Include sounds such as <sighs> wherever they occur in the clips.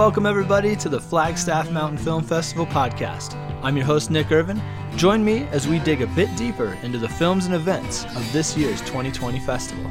welcome everybody to the Flagstaff Mountain Film Festival podcast. I'm your host, Nick Irvin. Join me as we dig a bit deeper into the films and events of this year's 2020 festival.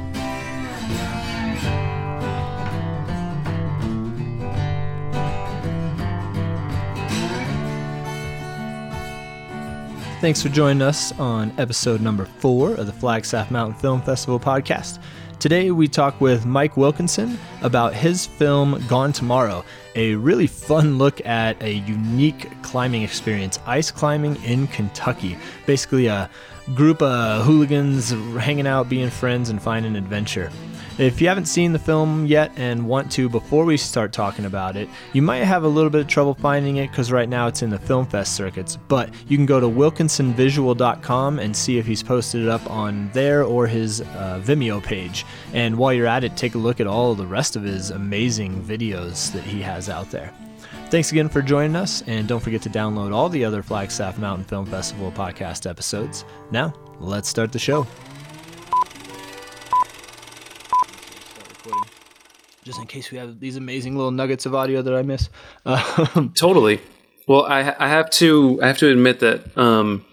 Thanks for joining us on episode number four of the Flagstaff Mountain Film Festival podcast. Today we talk with Mike Wilkinson about his film Gone Tomorrow, a really fun look at a unique climbing experience, ice climbing in Kentucky. Basically, a group of hooligans hanging out, being friends, and finding adventure. If you haven't seen the film yet and want to before we start talking about it, you might have a little bit of trouble finding it because right now it's in the Film Fest circuits. But you can go to wilkinsonvisual.com and see if he's posted it up on there or his uh, Vimeo page. And while you're at it, take a look at all the rest of his amazing videos that he has out there. Thanks again for joining us, and don't forget to download all the other Flagstaff Mountain Film Festival podcast episodes. Now, let's start the show. Just in case we have these amazing little nuggets of audio that I miss. Um, <laughs> totally. Well, I, I have to I have to admit that um,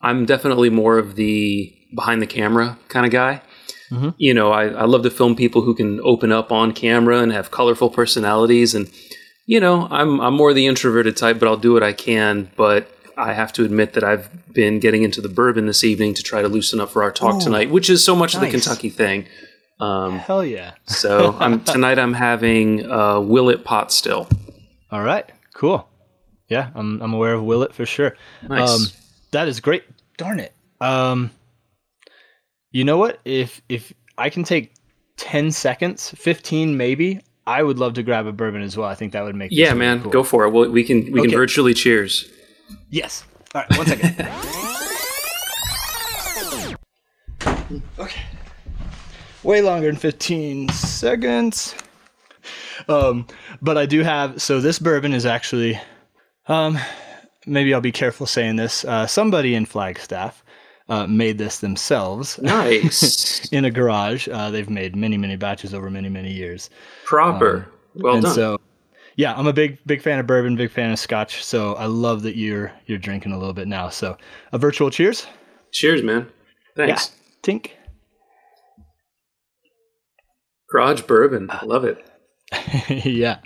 I'm definitely more of the behind the camera kind of guy. Mm-hmm. You know, I, I love to film people who can open up on camera and have colorful personalities. And you know, I'm I'm more the introverted type, but I'll do what I can. But I have to admit that I've been getting into the bourbon this evening to try to loosen up for our talk tonight, which is so much nice. of the Kentucky thing. Um, Hell yeah! so <laughs> I'm tonight. I'm having uh, Willett pot still. All right, cool. Yeah, I'm I'm aware of Willett for sure. Nice. Um, that is great. Darn it. Um, you know what? If if I can take ten seconds, fifteen maybe, I would love to grab a bourbon as well. I think that would make yeah, man. Cool. Go for it. Well, we can we okay. can virtually cheers. Yes. All right. One second. <laughs> okay way longer than 15 seconds. Um, but I do have, so this bourbon is actually, um, maybe I'll be careful saying this. Uh, somebody in Flagstaff uh, made this themselves. Nice. <laughs> in a garage. Uh, they've made many, many batches over many, many years. Proper. Um, well and done. So, yeah, I'm a big, big fan of bourbon, big fan of scotch. So I love that you're you're drinking a little bit now. So a virtual cheers. Cheers, man. Thanks. Yeah. Tink. Garage bourbon. I love it. <laughs> yeah.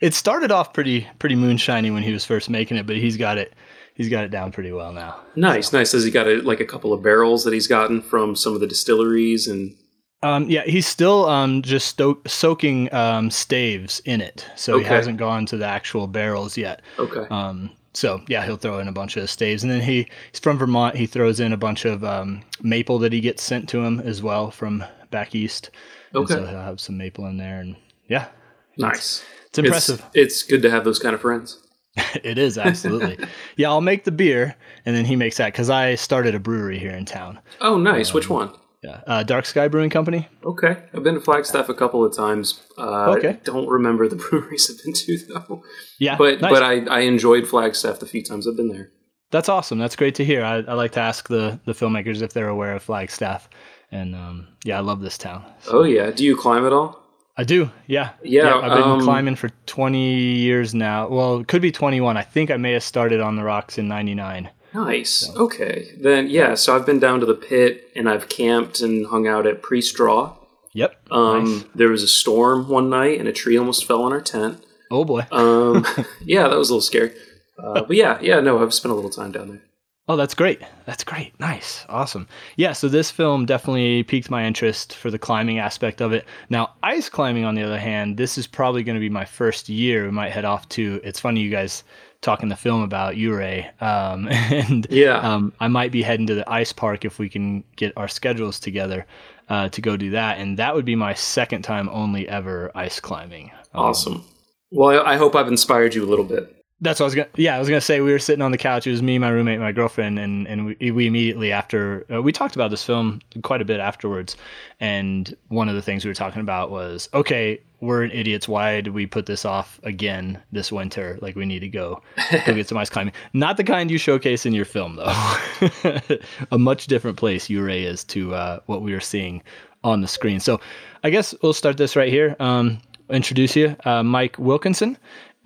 It started off pretty pretty moonshiny when he was first making it, but he's got it he's got it down pretty well now. Nice, so. nice. Has he got a, like a couple of barrels that he's gotten from some of the distilleries and um, yeah, he's still um, just sto- soaking um, staves in it, so okay. he hasn't gone to the actual barrels yet. Okay. Um, so yeah, he'll throw in a bunch of staves, and then he he's from Vermont. He throws in a bunch of um, maple that he gets sent to him as well from back east. Okay. And so he'll have some maple in there, and yeah, nice. It's, it's impressive. It's, it's, good to have those kind of friends. <laughs> it is absolutely. <laughs> yeah, I'll make the beer, and then he makes that because I started a brewery here in town. Oh, nice. Um, Which one? Yeah, uh, Dark Sky Brewing Company. Okay, I've been to Flagstaff a couple of times. Uh, okay, I don't remember the <laughs> breweries I've been to though. Yeah, but nice. but I, I enjoyed Flagstaff the few times I've been there. That's awesome. That's great to hear. I, I like to ask the the filmmakers if they're aware of Flagstaff. And um, yeah, I love this town. So. Oh yeah, do you climb at all? I do. Yeah. Yeah. yeah I've been um, climbing for 20 years now. Well, it could be 21. I think I may have started on the rocks in 99. Nice. So. Okay. Then yeah, so I've been down to the pit and I've camped and hung out at Priest Draw. Yep. Um, nice. there was a storm one night and a tree almost fell on our tent. Oh boy. um, <laughs> yeah, that was a little scary. Uh, but yeah, yeah, no, I've spent a little time down there. Oh, that's great. That's great. Nice. Awesome. Yeah, so this film definitely piqued my interest for the climbing aspect of it. Now, ice climbing, on the other hand, this is probably going to be my first year. We might head off to, it's funny you guys talking the film about Ouray. Um, <laughs> and yeah. Um, I might be heading to the ice park if we can get our schedules together uh, to go do that. And that would be my second time only ever ice climbing. Um, awesome. Well, I hope I've inspired you a little bit. That's what I was gonna. Yeah, I was gonna say we were sitting on the couch. It was me, my roommate, my girlfriend, and and we, we immediately after uh, we talked about this film quite a bit afterwards. And one of the things we were talking about was, okay, we're idiots. Why did we put this off again this winter? Like we need to go go get some ice climbing. <laughs> Not the kind you showcase in your film, though. <laughs> a much different place Ouray is to uh, what we were seeing on the screen. So I guess we'll start this right here. Um, introduce you, uh, Mike Wilkinson,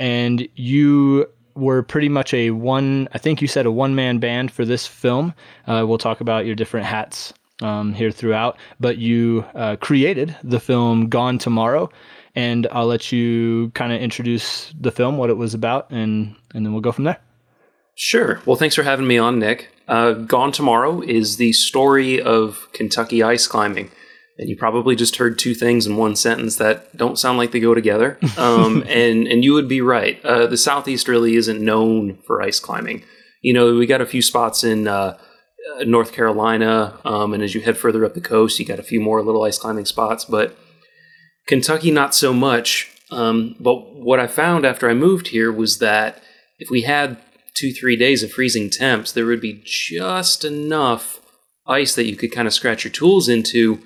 and you were pretty much a one. I think you said a one man band for this film. Uh, we'll talk about your different hats um, here throughout, but you uh, created the film Gone Tomorrow, and I'll let you kind of introduce the film, what it was about, and and then we'll go from there. Sure. Well, thanks for having me on, Nick. Uh, Gone Tomorrow is the story of Kentucky ice climbing. And you probably just heard two things in one sentence that don't sound like they go together. <laughs> Um, and, and you would be right. Uh, the Southeast really isn't known for ice climbing. You know, we got a few spots in uh, uh, North Carolina. Um, and as you head further up the coast, you got a few more little ice climbing spots. But Kentucky, not so much. Um, but what I found after I moved here was that if we had two, three days of freezing temps, there would be just enough ice that you could kind of scratch your tools into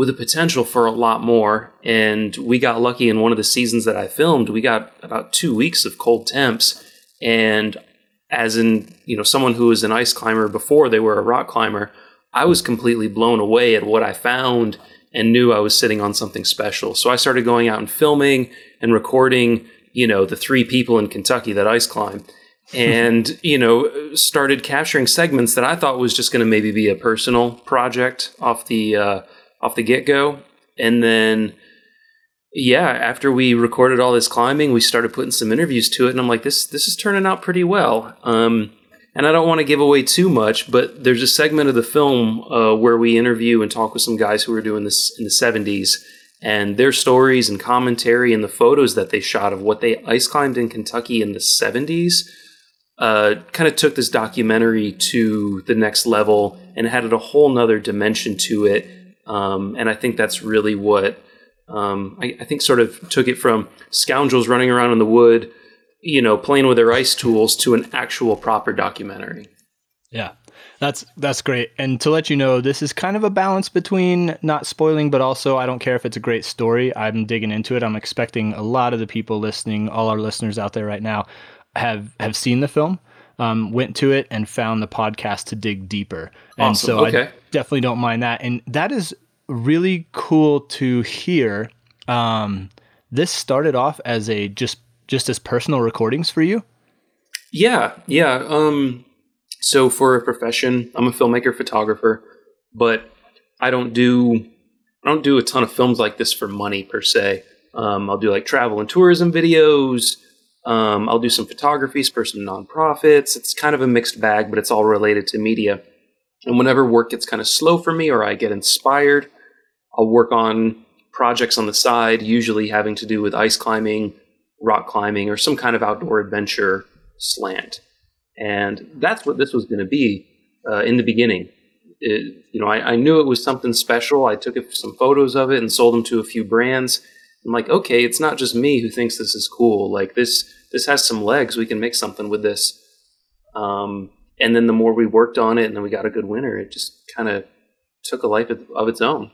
with the potential for a lot more. And we got lucky in one of the seasons that I filmed, we got about two weeks of cold temps. And as in, you know, someone who was an ice climber before they were a rock climber, I was completely blown away at what I found and knew I was sitting on something special. So I started going out and filming and recording, you know, the three people in Kentucky that ice climb and <laughs> you know started capturing segments that I thought was just going to maybe be a personal project off the uh, off the get go, and then yeah, after we recorded all this climbing, we started putting some interviews to it, and I'm like, this this is turning out pretty well. Um, and I don't want to give away too much, but there's a segment of the film uh, where we interview and talk with some guys who were doing this in the 70s, and their stories and commentary and the photos that they shot of what they ice climbed in Kentucky in the 70s uh, kind of took this documentary to the next level and added a whole nother dimension to it. Um, and I think that's really what um, I, I, think sort of took it from scoundrels running around in the wood, you know, playing with their ice tools to an actual proper documentary. Yeah. That's that's great. And to let you know, this is kind of a balance between not spoiling, but also I don't care if it's a great story. I'm digging into it. I'm expecting a lot of the people listening, all our listeners out there right now, have have seen the film, um, went to it, and found the podcast to dig deeper. And awesome. so okay. I definitely don't mind that. And that is really cool to hear. Um, this started off as a just just as personal recordings for you. Yeah, yeah. Um, so for a profession, I'm a filmmaker, photographer, but I don't do I don't do a ton of films like this for money per se. Um, I'll do like travel and tourism videos, um, I'll do some photography for some nonprofits. It's kind of a mixed bag, but it's all related to media. And whenever work gets kind of slow for me or I get inspired, I'll work on projects on the side, usually having to do with ice climbing, rock climbing, or some kind of outdoor adventure slant. And that's what this was going to be uh, in the beginning. It, you know, I, I, knew it was something special. I took some photos of it and sold them to a few brands. I'm like, okay, it's not just me who thinks this is cool. Like this, this has some legs. We can make something with this. Um, and then the more we worked on it, and then we got a good winner, it just kind of took a life of its own.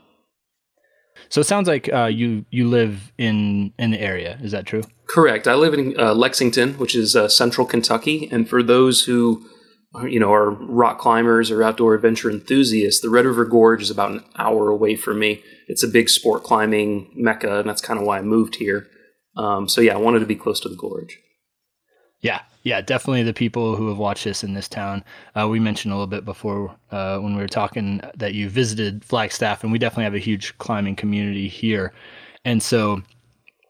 So it sounds like uh, you you live in in the area. Is that true? Correct. I live in uh, Lexington, which is uh, central Kentucky. And for those who you know are rock climbers or outdoor adventure enthusiasts, the Red River Gorge is about an hour away from me it's a big sport climbing mecca, and that's kind of why I moved here. Um, so yeah, I wanted to be close to the gorge. Yeah, yeah, definitely the people who have watched this in this town. Uh, we mentioned a little bit before uh, when we were talking that you visited Flagstaff, and we definitely have a huge climbing community here. And so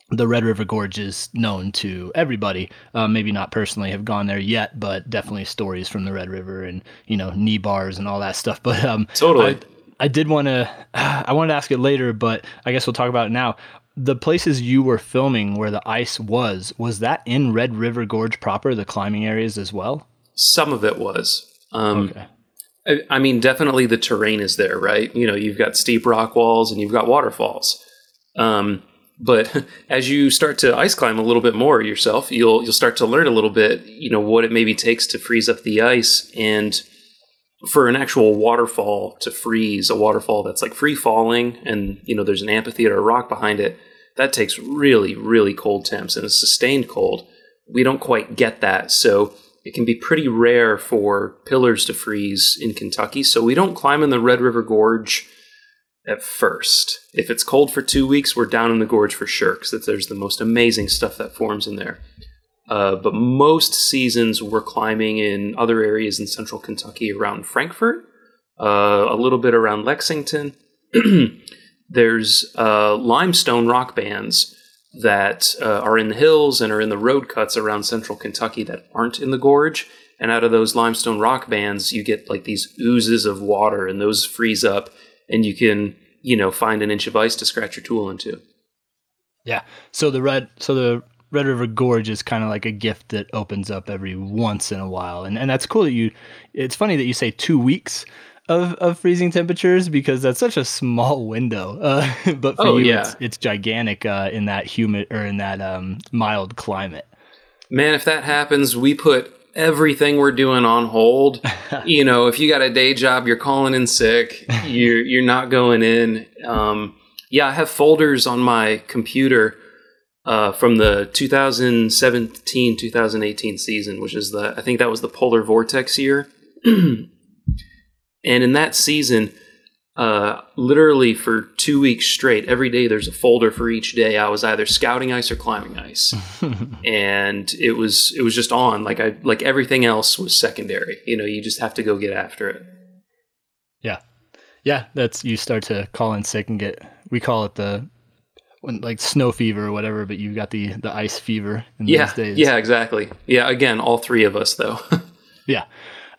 the Red River Gorge is known to everybody. Uh, maybe not personally have gone there yet, but definitely stories from the Red River and you know knee bars and all that stuff. <laughs> But um, totally. I, I did want to, <sighs> I wanted to ask it later, but I guess we'll talk about it now. The places you were filming where the ice was, was that in Red River Gorge proper, the climbing areas as well? Some of it was. Um, okay. I, I mean, definitely the terrain is there, right? You know, you've got steep rock walls and you've got waterfalls. Um, but <laughs> as you start to ice climb a little bit more yourself, you'll you'll start to learn a little bit, you know, what it maybe takes to freeze up the ice and for an actual waterfall to freeze, a waterfall that's like free falling and you know there's an amphitheater rock behind it, that takes really, really cold temps and a sustained cold. We don't quite get that. So it can be pretty rare for pillars to freeze in Kentucky. So we don't climb in the Red River Gorge at first. If it's cold for two weeks, we're down in the gorge for sure because there's the most amazing stuff that forms in there. Uh, but most seasons we're climbing in other areas in central Kentucky around Frankfort, uh, a little bit around Lexington. <clears throat> There's uh, limestone rock bands that uh, are in the hills and are in the road cuts around central Kentucky that aren't in the gorge. And out of those limestone rock bands, you get like these oozes of water, and those freeze up, and you can, you know, find an inch of ice to scratch your tool into. Yeah. So the red, so the Red River Gorge is kind of like a gift that opens up every once in a while, and and that's cool that you. It's funny that you say two weeks of, of freezing temperatures because that's such a small window. <laughs> Uh, but for oh, you, yeah. it's, it's gigantic uh, in that humid or in that um, mild climate. Man, if that happens, we put everything we're doing on hold. <laughs> you know, if you got a day job, you're calling in sick. <laughs> You're you're not going in. Um, yeah, I have folders on my computer uh, from the 2017 2018 season, which is the I think that was the polar vortex year. <clears throat> And in that season, uh, literally for two weeks straight, every day there's a folder for each day. I was either scouting ice or climbing ice, <laughs> and it was it was just on. Like I like everything else was secondary. You know, you just have to go get after it. Yeah, yeah. That's you start to call in sick and get. We call it the when like snow fever or whatever, but you got the the ice fever in yeah, those days. Yeah, exactly. Yeah, again, all three of us though. <laughs> yeah.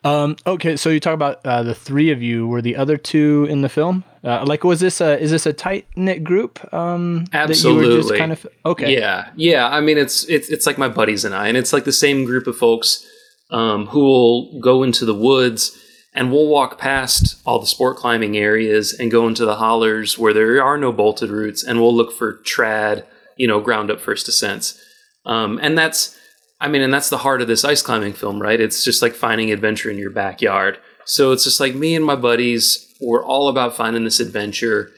Um, okay, so you talk about uh, the three of you. Were the other two in the film? Uh, like, was this a is this a tight knit group? Um, Absolutely. kind of okay. Yeah, yeah. I mean, it's it's it's like my buddies and I, and it's like the same group of folks um, who will go into the woods and we'll walk past all the sport climbing areas and go into the hollers where there are no bolted routes, and we'll look for trad, you know, ground up first ascents. Um, and that's I mean, and that's the heart of this ice climbing film, right? It's just like finding adventure in your backyard. So it's just like me and my buddies, we're all about finding this adventure.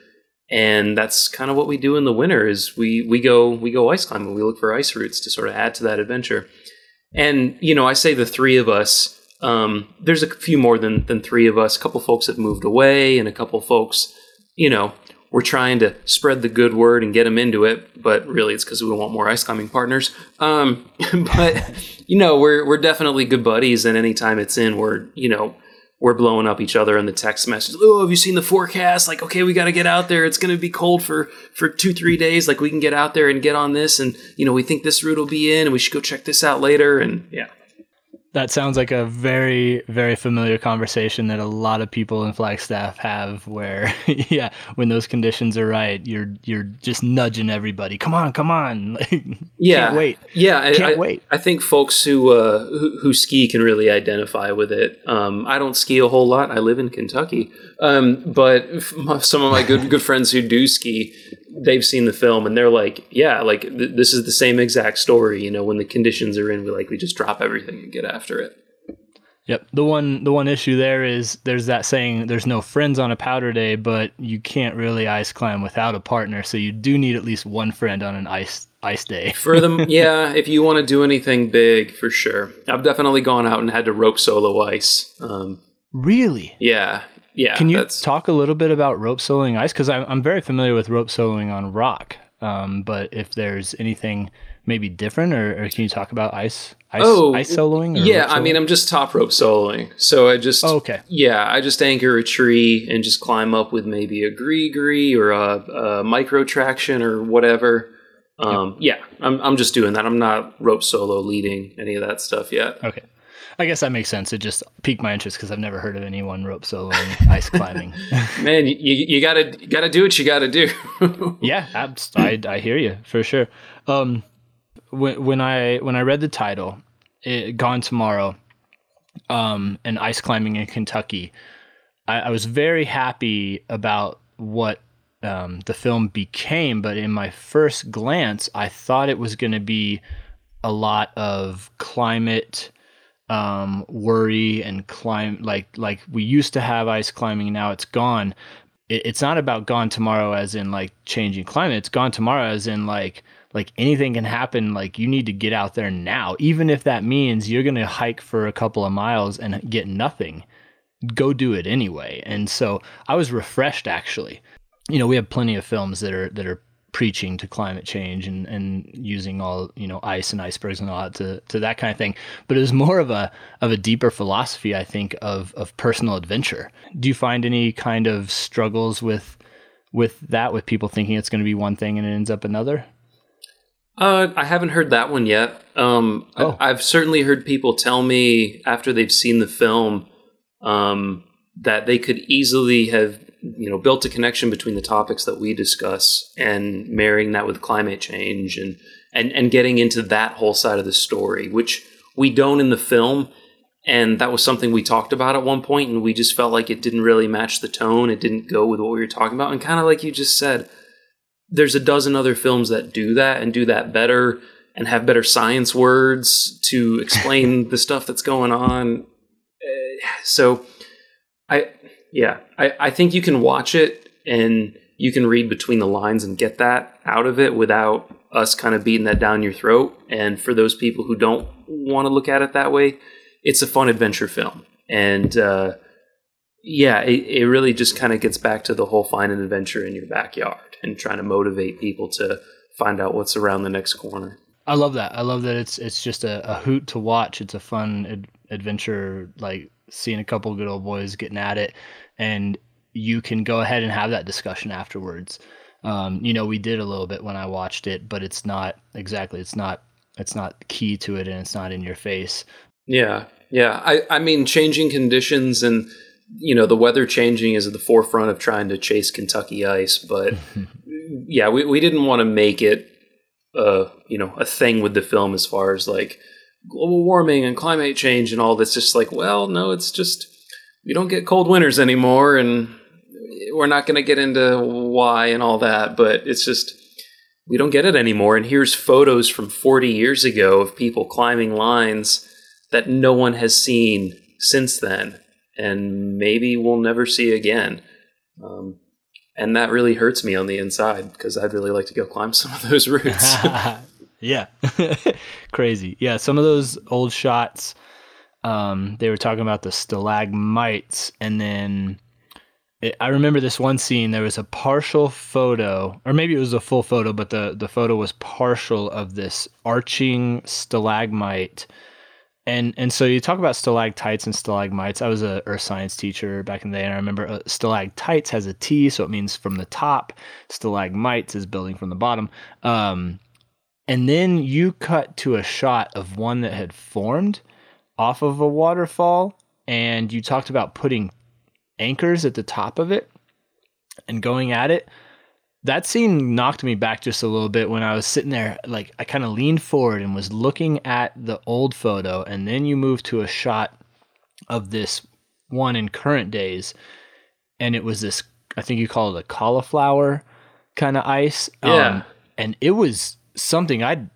And that's kind of what we do in the winter is we we go we go ice climbing. We look for ice routes to sort of add to that adventure. And you know, I say the three of us. Um, there's a few more than than three of us. A couple folks have moved away, and a couple folks, you know, we're trying to spread the good word and get them into it, but really it's because we want more ice climbing partners. Um, <laughs> but you know, we're we're definitely good buddies, and anytime it's in, we're you know we're blowing up each other in the text message. Oh, have you seen the forecast? Like, okay, we got to get out there. It's going to be cold for for two three days. Like, we can get out there and get on this, and you know, we think this route will be in, and we should go check this out later. And yeah, that sounds like a very very familiar conversation that a lot of people in flagstaff have where <laughs> yeah when those conditions are right you're you're just nudging everybody. Come on come on. <laughs> Yeah can't wait. Yeah can't I, wait. I think folks who, uh, who, who ski can really identify with it. Um, i don't ski a whole lot. I live in kentucky. Um, but <laughs> some of my good good friends who do ski they've seen the film and they're like, yeah, like th- this is the same exact story. You know, when the conditions are in, we like we just drop everything and get after it. Yep. The one the one issue there is there's that saying there's no friends on a powder day, but you can't really ice climb without a partner. So you do need at least one friend on an ice ice day. <laughs> for them, <laughs> yeah, if you want to do anything big, for sure. I've definitely gone out and had to rope solo ice. Um, really? Yeah, yeah. Can you talk a little bit about rope soloing ice? Because I'm, I'm very familiar with rope soloing on rock. Um, but if there's anything maybe different, or, or can you talk about ice ice, oh, ice soloing? yeah, soloing? I mean, I'm just top rope soloing. So I just, oh, okay. Yeah, I just anchor a tree and just climb up with maybe a gree or a, a Micro Traxion or whatever. Um, yep. Yeah, I'm, I'm just doing that. I'm not rope solo leading any of that stuff yet. Okay. I guess that makes sense. It just piqued my interest because I've never heard of anyone rope soloing <laughs> ice climbing. Man, you, you gotta you gotta do what you gotta do. <laughs> yeah, I, I hear you for sure. Um, when when I when I read the title, it, "Gone Tomorrow," um, and ice climbing in Kentucky, I, I was very happy about what um, the film became. But in my first glance, I thought it was going to be a lot of climate um, worry and climb like like we used to have ice climbing now it's gone. It, it's not about gone tomorrow as in like changing climate. It's gone tomorrow as in like like anything can happen. Like you need to get out there now. Even if that means you're going to hike for a couple of miles and get nothing go do it anyway. And so i was refreshed actually. You know, we have plenty of films that are that are preaching to climate change and, and using all you know ice and icebergs and all that to, to that kind of thing but it was more of a of a deeper philosophy i think of of personal adventure do you find any kind of struggles with with that with people thinking it's going to be one thing and it ends up another uh, I haven't heard that one yet. Um, oh. I, have certainly heard people tell me after they've seen the film um, that they could easily have you know built a connection between the topics that we discuss and marrying that with climate change and and and getting into that whole side of the story which we don't in the film. And that was something we talked about at one point and we just felt like it didn't really match the tone. It didn't go with what we were talking about. And kind of like you just said there's a dozen other films that do that and do that better and have better science words to explain <laughs> the stuff that's going on. Eh, so yeah, I, I think you can watch it and you can read between the lines and get that out of it without us kind of beating that down your throat. And for those people who don't want to look at it that way, it's a fun adventure film. And uh, yeah, it, it really just kind of gets back to the whole find an adventure in your backyard and trying to motivate people to find out what's around the next corner. I love that. I love that it's it's just a, a hoot to watch. It's a fun ad- adventure, like seeing a couple good old boys getting at it and you can go ahead and have that discussion afterwards. Um, you know, we did a little bit when I watched it, but it's not exactly. It's not. It's not key to it, and it's not in your face. Yeah, yeah. I, I mean, changing conditions and you know the weather changing is at the forefront of trying to chase Kentucky ice, but <laughs> yeah, we we didn't want to make it uh you know a thing with the film as far as like global warming and climate change and all this. Just like, well, no, it's just we don't get cold winters anymore, and we're not going to get into why and all that, but it's just we don't get it anymore. And here's photos from 40 years ago of people climbing lines that no one has seen since then, and maybe we'll never see again. Um, and that really hurts me on the inside because I'd really like to go climb <laughs> some of those routes. <laughs> yeah, <laughs> crazy. Yeah, some of those old shots um, they were talking about the stalagmites, and then it, I remember this one scene. There was a partial photo, or maybe it was a full photo, but the the photo was partial of this arching stalagmite. And and so you talk about stalactites and stalagmites. I was a earth science teacher back in the day, and I remember uh, stalactites has a T, so it means from the top. Stalagmites is building from the bottom. Um, and then you cut to a shot of one that had formed, off of a waterfall and you talked about putting anchors at the top of it and going at it that scene knocked me back just a little bit when I was sitting there. Like, I kind of leaned forward and was looking at the old photo, and then you move to a shot of this one in current days, and it was this, I think you call it a cauliflower kind of ice. Yeah. Um, and it was something I'd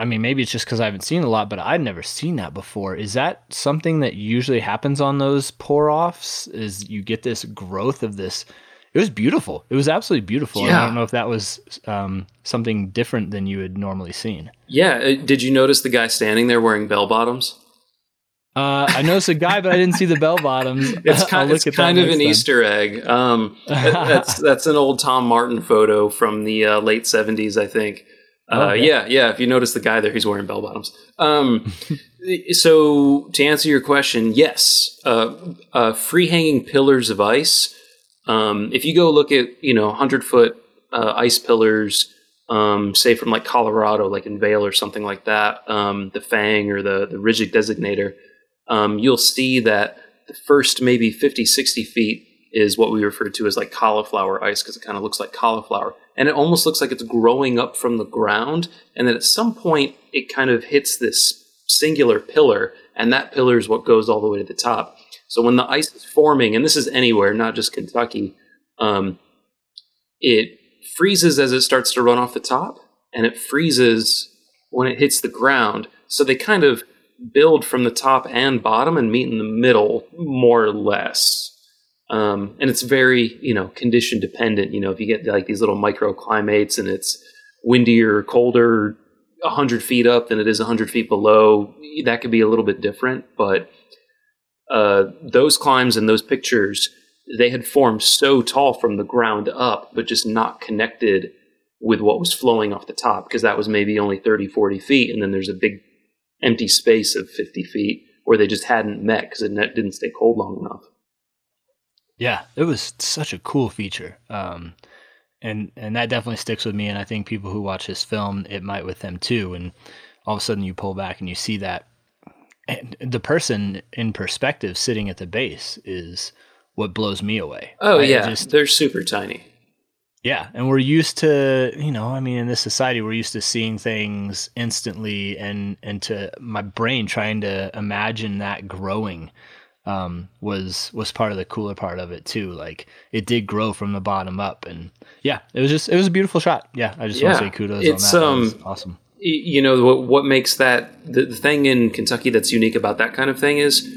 I mean, maybe it's just because I haven't seen a lot, but I'd never seen that before. Is that something that usually happens on those pour offs? Is you get this growth of this? It was beautiful. It was absolutely beautiful. Yeah. I don't know if that was um, something different than you had normally seen. Yeah. Uh, did you notice the guy standing there wearing bell bottoms? Uh, I noticed a guy, but I didn't see the bell bottoms. <laughs> It's <laughs> kind, it's kind of an time. Easter egg. Um, <laughs> that's that's an old Tom Martin photo from the uh, late seventies, I think. Uh, okay. Yeah, yeah. If you notice the guy there, he's wearing bell bottoms. Um, <laughs> so to answer your question, yes, uh, uh, free hanging pillars of ice. Um, if you go look at you know hundred foot uh, ice pillars, um, say from like Colorado, like in Vail or something like that, um, the Fang or the the Rigid Designator, um, you'll see that the first maybe 50, 60 feet is what we refer to as like cauliflower ice because it kind of looks like cauliflower and it almost looks like it's growing up from the ground and then at some point it kind of hits this singular pillar and that pillar is what goes all the way to the top. So when the ice is forming and this is anywhere not just kentucky um, it freezes as it starts to run off the top and it freezes when it hits the ground. So they kind of build from the top and bottom and meet in the middle more or less um, and it's very, you know, condition dependent. You know, if you get like these little microclimates and it's windier, colder, 100 feet up than it is 100 feet below, that could be a little bit different. But uh, those climbs and those pictures, they had formed so tall from the ground up, but just not connected with what was flowing off the top because that was maybe only 30, 40 feet. And then there's a big empty space of 50 feet where they just hadn't met because it didn't stay cold long enough. Yeah, it was such a cool feature. Um, and, and that definitely sticks with me. And I think people who watch this film, it might with them too. And all of a sudden you pull back and you see that and the person in perspective sitting at the base is what blows me away. Oh yeah, just, they're super tiny. Yeah, and we're used to, you know, I mean, in this society, we're used to seeing things instantly, and and to my brain trying to imagine that growing um, was was part of the cooler part of it too. Like it did grow from the bottom up, and yeah, it was just it was a beautiful shot. Yeah, I just yeah, want to say kudos it's, on that. Um, that awesome. You know what? What makes that the, the thing in Kentucky that's unique about that kind of thing is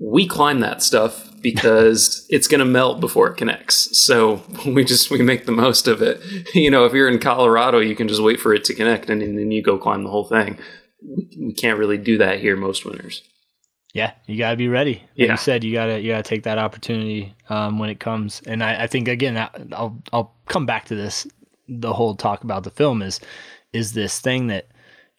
we climb that stuff because <laughs> it's going to melt before it connects. So <laughs> we just we make the most of it. <laughs> You know, if you're in Colorado, you can just wait for it to connect and, and then you go climb the whole thing. We can't really do that here most winters. Yeah, you gotta be ready. Like yeah. you said, you gotta you gotta take that opportunity um, when it comes. And I, I think again, I'll I'll come back to this. The whole talk about the film is is this thing that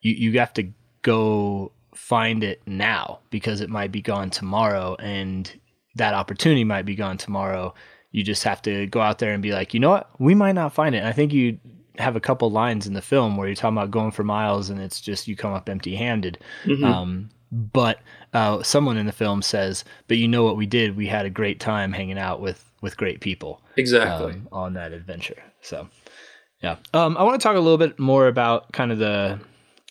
you you have to go find it now because it might be gone tomorrow and that opportunity might be gone tomorrow. You just have to go out there and be like, you know what, we might not find it. And I think you have a couple lines in the film where you're talking about going for miles and it's just you come up empty handed. Mm-hmm. Um, but uh, someone in the film says, "But you know what we did? We had a great time hanging out with with great people." Exactly um, on that adventure. So, yeah, um, I want to talk a little bit more about kind of the,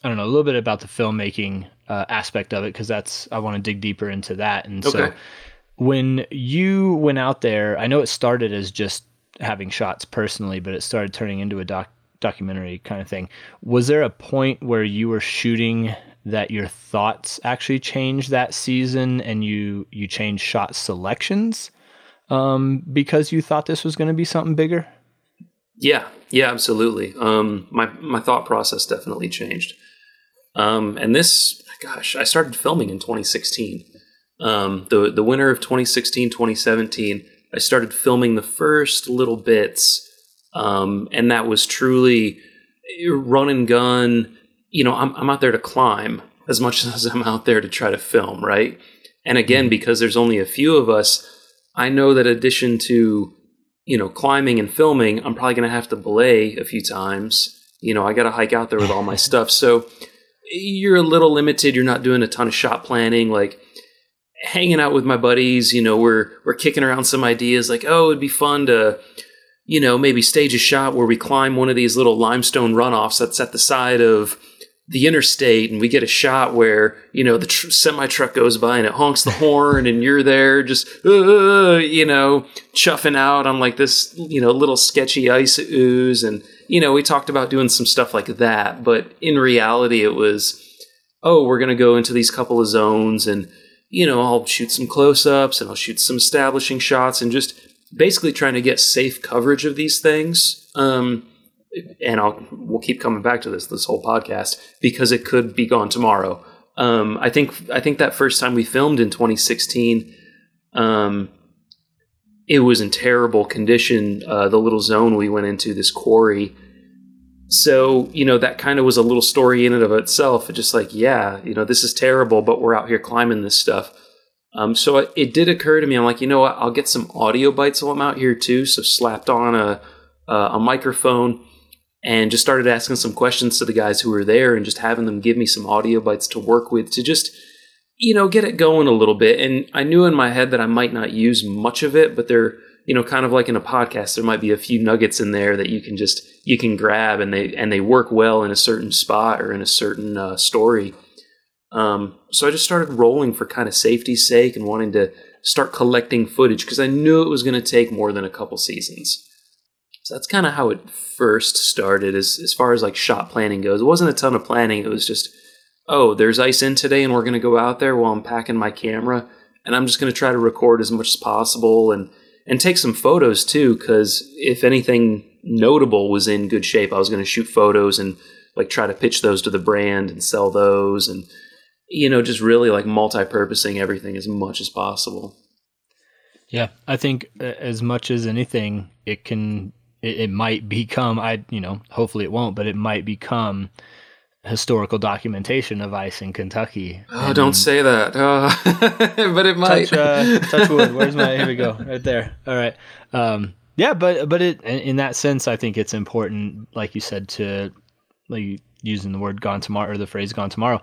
I don't know, a little bit about the filmmaking uh, aspect of it because that's I want to dig deeper into that. And okay. so, when you went out there, I know it started as just having shots personally, but it started turning into a doc documentary kind of thing. Was there a point where you were shooting that your thoughts actually change that season and you you changed shot selections um, because you thought this was going to be something bigger? Yeah, yeah, absolutely. Um, my my thought process definitely changed. Um, and this, gosh, I started filming in 2016 um, the the winter of 2016 2017 i started filming the first little bits um, and that was truly run and gun you know I'm, I'm out there to climb as much <laughs> as i'm out there to try to film right? And again mm-hmm. because there's only a few of us i know that addition to you know climbing and filming i'm probably going to have to belay a few times. You know i got to hike out there with all my <laughs> stuff. So you're a little limited. You're not doing a ton of shot planning like hanging out with my buddies, you know, we're we're kicking around some ideas like, oh, it'd be fun to, you know, maybe stage a shot where we climb one of these little limestone runoffs that's at the side of the interstate and we get a shot where you know the tr- semi truck goes by and it honks the horn and you're there just uh, you know chuffing out on like this you know little sketchy ice ooze and you know we talked about doing some stuff like that but in reality it was oh we're going to go into these couple of zones and you know, I'll shoot some close ups and I'll shoot some establishing shots and just basically trying to get safe coverage of these things. Um, and I'll we'll keep coming back to this this whole podcast because it could be gone tomorrow. Um, I think I think that first time we filmed in 2016, um, it was in terrible condition. Uh, the little zone we went into, this quarry, so you know that kind of was a little story in and of itself just like yeah you know this is terrible but we're out here climbing this stuff um, so it, it, did occur to me i'm like you know what i'll get some audio bites while i'm out here too so slapped on a, a microphone and just started asking some questions to the guys who were there and just having them give me some audio bites to work with to just you know get it going a little bit and i knew in my head that i might not use much of it but they're you know, kind of like in a podcast, there might be a few nuggets in there that you can just you can grab, and they and they work well in a certain spot or in a certain uh, story. Um, so I just started rolling for kind of safety's sake and wanting to start collecting footage because I knew it was going to take more than a couple seasons. So that's kind of how it first started. As as far as like shot planning goes, it wasn't a ton of planning. It was just, oh, there's ice in today, and we're going to go out there while I'm packing my camera, and I'm just going to try to record as much as possible and and take some photos too because if anything notable was in good shape i was going to shoot photos and like try to pitch those to the brand and sell those and you know just really like multi-purposing everything as much as possible Yeah, I think uh, as much as anything, it can it, it might become I you know hopefully it won't, but it might become historical documentation of ice in Kentucky. Oh, and don't say that. <laughs> Oh, but it might. Touch, uh, touch wood. Where's my? Here we go. Right there. All right. Um, yeah, but but it in that sense, I think it's important, like you said, to like using the word "gone tomorrow" or the phrase "gone tomorrow."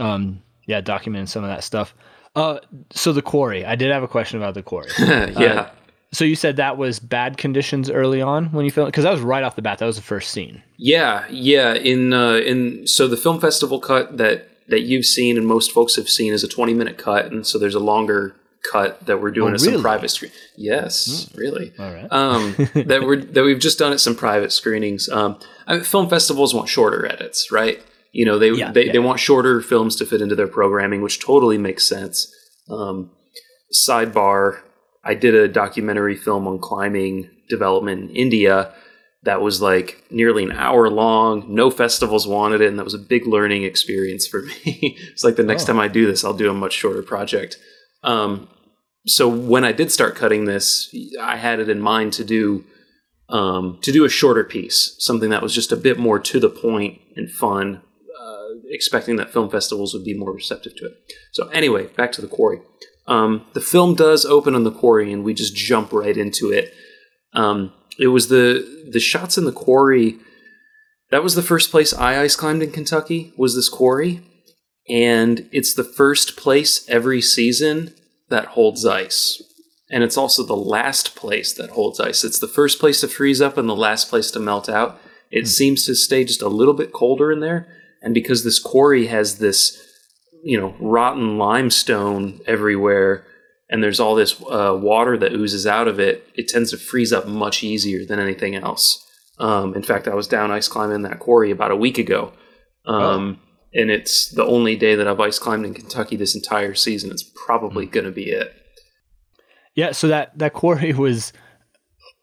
Um, yeah, documenting some of that stuff. Uh, so the quarry. I did have a question about the quarry. <laughs> yeah. Uh, so you said that was bad conditions early on when you filmed because that was right off the bat. That was the first scene. Yeah, yeah. In uh, in so the film festival cut that that you've seen and most folks have seen is a twenty minute cut, and so there's a longer cut that we're doing oh, at really? some private screen. Yes, mm. really. All right. um, <laughs> that we're that we've just done at some private screenings. Um, I mean, film festivals want shorter edits, right? You know, they yeah, they, yeah. they want shorter films to fit into their programming, which totally makes sense. Um, sidebar: I did a documentary film on climbing development in India that was like nearly an hour long. No festivals wanted it, and that was a big learning experience for <laughs> me. it's like the next Oh. time I do this, I'll do a much shorter project. Um, so when I did start cutting this, I had it in mind to do um, to do a shorter piece, something that was just a bit more to the point and fun, uh, expecting that film festivals would be more receptive to it. So anyway, back to the quarry. Um, the film does open on the quarry, and we just jump right into it. Um, it was the the shots in the quarry. That was the first place I ice climbed in Kentucky. Was this quarry, and it's the first place every season that holds ice. And it's also the last place that holds ice. It's the first place to freeze up and the last place to melt out. It seems to stay just a little bit colder in there. And because this quarry has this, you know, rotten limestone everywhere, and there's all this uh, water that oozes out of it, it tends to freeze up much easier than anything else. Um, in fact, I was down ice climbing that quarry about a week ago. Um, And it's the only day that I've ice climbed in Kentucky this entire season. It's probably going to be it. Yeah, so that that quarry <laughs> was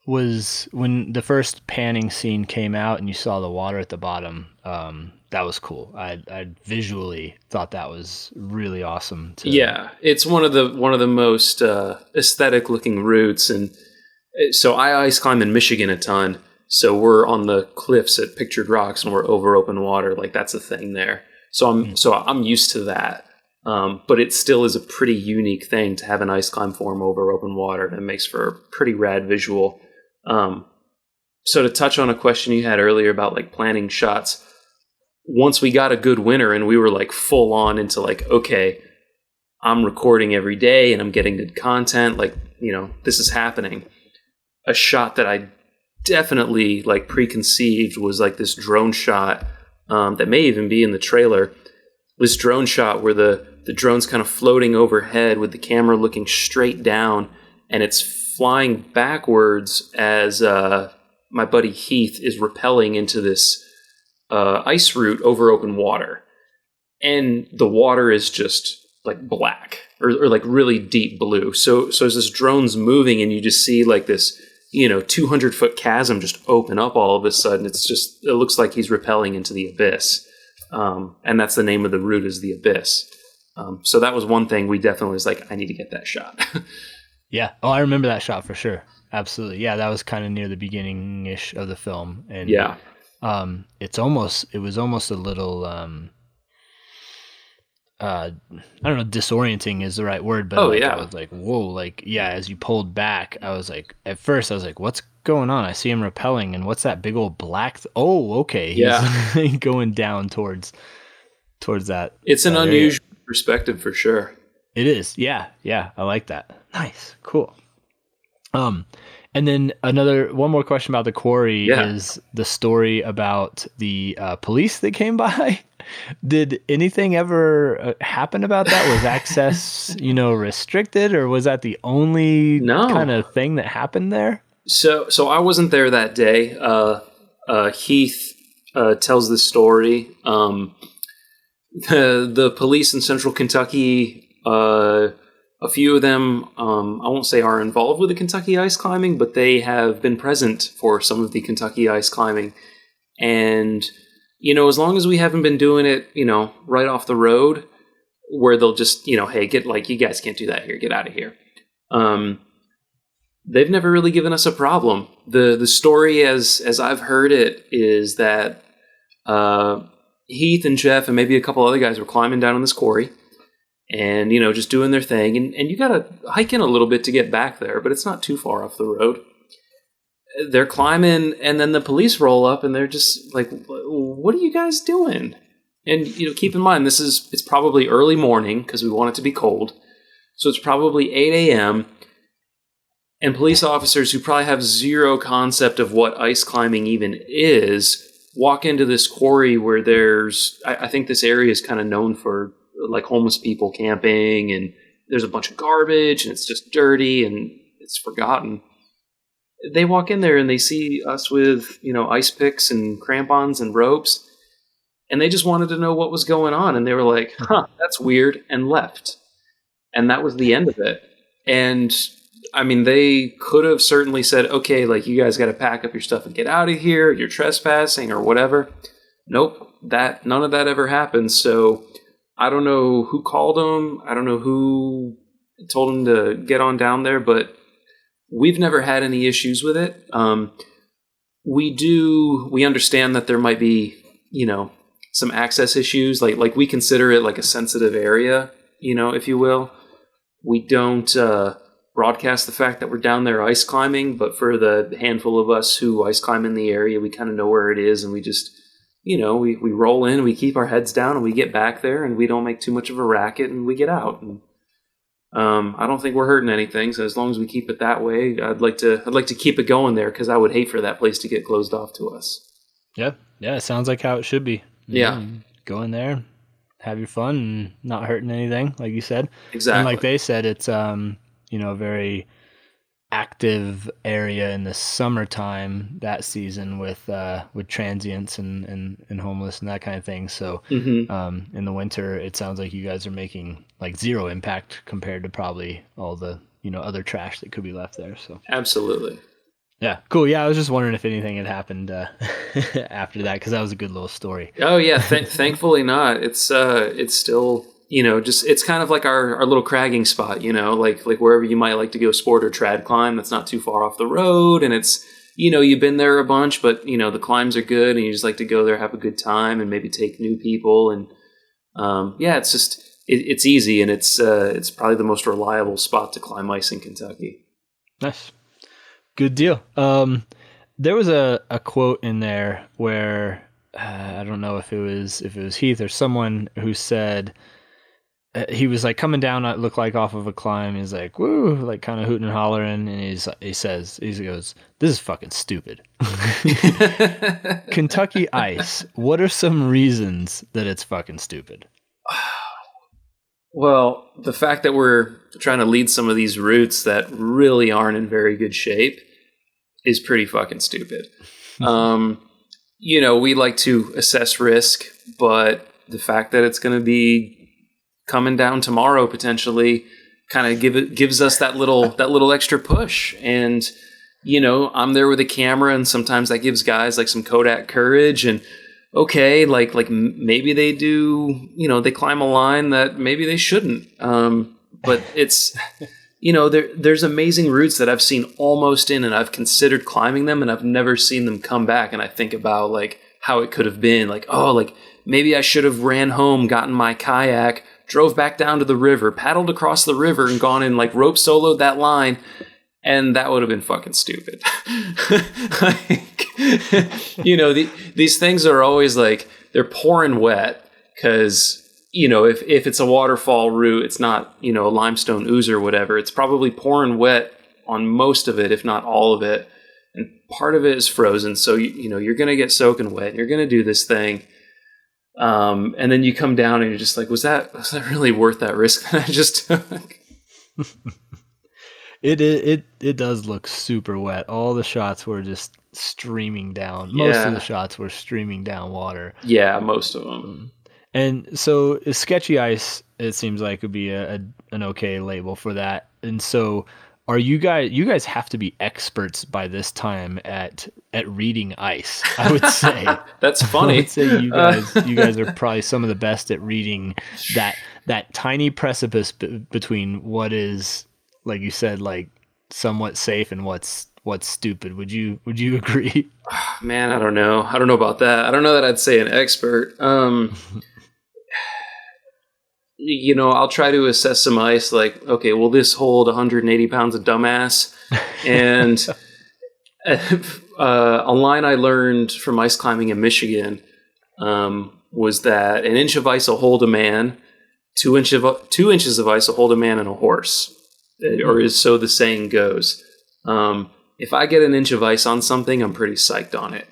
was when the first panning scene came out and you saw the water at the bottom. Um, that was cool. I I visually thought that was really awesome. To, Yeah, it's one of the one of the most uh, aesthetic looking routes, and uh, so I ice climb in Michigan a ton. So we're on the cliffs at Pictured Rocks, and we're over open water. Like that's a thing there. So I'm so I'm used to that. Um, but it still is a pretty unique thing to have an ice climb form over open water, and it makes for a pretty rad visual. Um, so to touch on a question you had earlier about like planning shots, once we got a good winner and we were like full on into like okay, I'm recording every day and I'm getting good content, like you know this is happening. A shot that I definitely like preconceived was like this drone shot um, that may even be in the trailer. This drone shot where the the drone's kind of floating overhead with the camera looking straight down, and it's flying backwards as uh, my buddy Heath is rappelling into this uh, ice route over open water, and the water is just like black or, or like really deep blue. So so as this drone's moving, and you just see like this you know 200 foot chasm just open up all of a sudden. It's just it looks like he's rappelling into the abyss, um, and that's the name of the route is the abyss. Um, so that was one thing we definitely was like, I need to get that shot. <laughs> Yeah. Oh, I remember that shot for sure. Absolutely. Yeah, that was kind of near the beginning ish of the film, and yeah, um, it's almost it was almost a little um, uh, I don't know, disorienting is the right word, but Oh, like, yeah. I was like, whoa, like yeah. As you pulled back, I was like, at first, I was like, what's going on? I see him repelling, and what's that big old black? Th- oh, okay, he's Yeah. <laughs> going down towards towards that. it's an area. unusual perspective for sure. It is. Yeah. Yeah. I like that. Nice. Cool. Um, and then another one more question about the quarry Yeah. is the story about the uh, police that came <laughs> by. Did anything ever uh, happen about that? Was <laughs> access, you know, restricted, or was that the only No. kind of thing that happened there? So, so I wasn't there that day. Uh, uh, Heath uh, tells the story. Um, <laughs> the the police in Central Kentucky, uh, a few of them, um, I won't say are involved with the Kentucky ice climbing, but they have been present for some of the Kentucky ice climbing. And you know, as long as we haven't been doing it, you know, right off the road, where they'll just, you know, hey, get like you guys can't do that here, get out of here. Um, they've never really given us a problem. the The story, as as I've heard it, is that uh, Heath and Jeff and maybe a couple other guys were climbing down on this quarry, and you know just doing their thing, and and you got to hike in a little bit to get back there, but it's not too far off the road. They're climbing, and then the police roll up, and they're just like, "What are you guys doing?" And you know, keep in mind this is it's probably early morning because we want it to be cold, so it's probably eight a.m and police officers who probably have zero concept of what ice climbing even is walk into this quarry where there's I, I think this area is kind of known for like homeless people camping and there's a bunch of garbage and it's just dirty and it's forgotten they walk in there and they see us with you know ice picks and crampons and ropes and they just wanted to know what was going on and they were like huh that's weird and left and that was the end of it and I mean, they could have certainly said, okay, like you guys got to pack up your stuff and get out of here. You're trespassing or whatever. Nope, that none of that ever happened. So I don't know who called them. I don't know who told them to get on down there, but we've never had any issues with it. Um, we do. We understand that there might be, you know, some access issues. Like like we consider it like a sensitive area, you know, if you will. We don't. Uh, broadcast the fact that we're down there ice climbing, but for the handful of us who ice climb in the area, we kind of know where it is and we just, you know, we, we roll in, we keep our heads down and we get back there and we don't make too much of a racket and we get out. And, um, I don't think we're hurting anything. So as long as we keep it that way, I'd like to, I'd like to keep it going there because I would hate for that place to get closed off to us. Yeah. Yeah. It sounds like how it should be. Yeah. go in there, have your fun and not hurting anything, like you said. Exactly. And like they said, it's, um, you know, very active area in the summertime that season with uh, with transients and, and, and homeless and that kind of thing. So mm-hmm. um, in the winter, it sounds like you guys are making like zero impact compared to probably all the you know other trash that could be left there. So absolutely. Yeah, cool. Yeah, I was just wondering if anything had happened uh, <laughs> after that because that was a good little story. Oh yeah, th- thankfully not. It's uh, it's still you know, just it's kind of like our, our little cragging spot, you know, like like wherever you might like to go sport or trad climb that's not too far off the road and it's you know, you've been there a bunch, but you know, the climbs are good and you just like to go there, have a good time and maybe take new people and um, yeah, it's just it, it's easy and it's uh, it's probably the most reliable spot to climb ice in Kentucky. Nice. Good deal. Um, there was a, a quote in there where uh, I don't know if it was if it was Heath or someone who said Uh, he was like coming down, uh, it looked like off of a climb. He's like, woo, like kind of hooting and hollering. And he's, he says, he goes, this is fucking stupid. <laughs> Kentucky ice. What are some reasons that it's fucking stupid? Well, the fact that we're trying to lead some of these routes that really aren't in very good shape is pretty fucking stupid. Mm-hmm. um, you know, we like to assess risk, but the fact that it's going to be coming down tomorrow potentially kind of give it gives us that little <laughs> that little extra push. And you know i'm there with a camera and sometimes that gives guys like some kodak courage and okay like like maybe they do you know they climb a line that maybe they shouldn't. Um, but it's <laughs> you know there there's amazing routes that i've seen almost in and i've considered climbing them and i've never seen them come back. And i think about like how it could have been like oh like maybe i should have ran home gotten my kayak drove back down to the river, paddled across the river, and gone in like rope soloed that line. And that would have been fucking stupid. <laughs> like, you know, the, these things are always like they're pouring wet because you know if, if it's a waterfall route, it's not you know a limestone ooze or whatever. It's probably pouring wet on most of it, if not all of it. And part of it is frozen, so you, you know you're to get soaking wet. You're to do this thing um, and then you come down and you're just like, was that was that really worth that risk that I just took? <laughs> it, it it it does look super wet. All the shots were just streaming down. Most yeah. of the shots were streaming down water. Yeah, most of them. And so sketchy ice, it seems like would be a, a an okay label for that. And so are you guys you guys have to be experts by this time at at reading ice i would say <laughs> that's funny i would say you guys you guys are probably some of the best at reading that that tiny precipice b- between what is like you said like somewhat safe and what's what's stupid. Would you would you <laughs> agree? Man, I don't know. I don't know about that. I don't know that I'd say an expert. Um <laughs> you know, I'll try to assess some ice like, okay, will this hold 180 pounds of dumbass? And <laughs> <laughs> uh, a line I learned from ice climbing in Michigan um, was that an inch of ice will hold a man, two inch of two inches of ice will hold a man and a horse, or is so the saying goes. Um, if I get an inch of ice on something, I'm pretty psyched on it.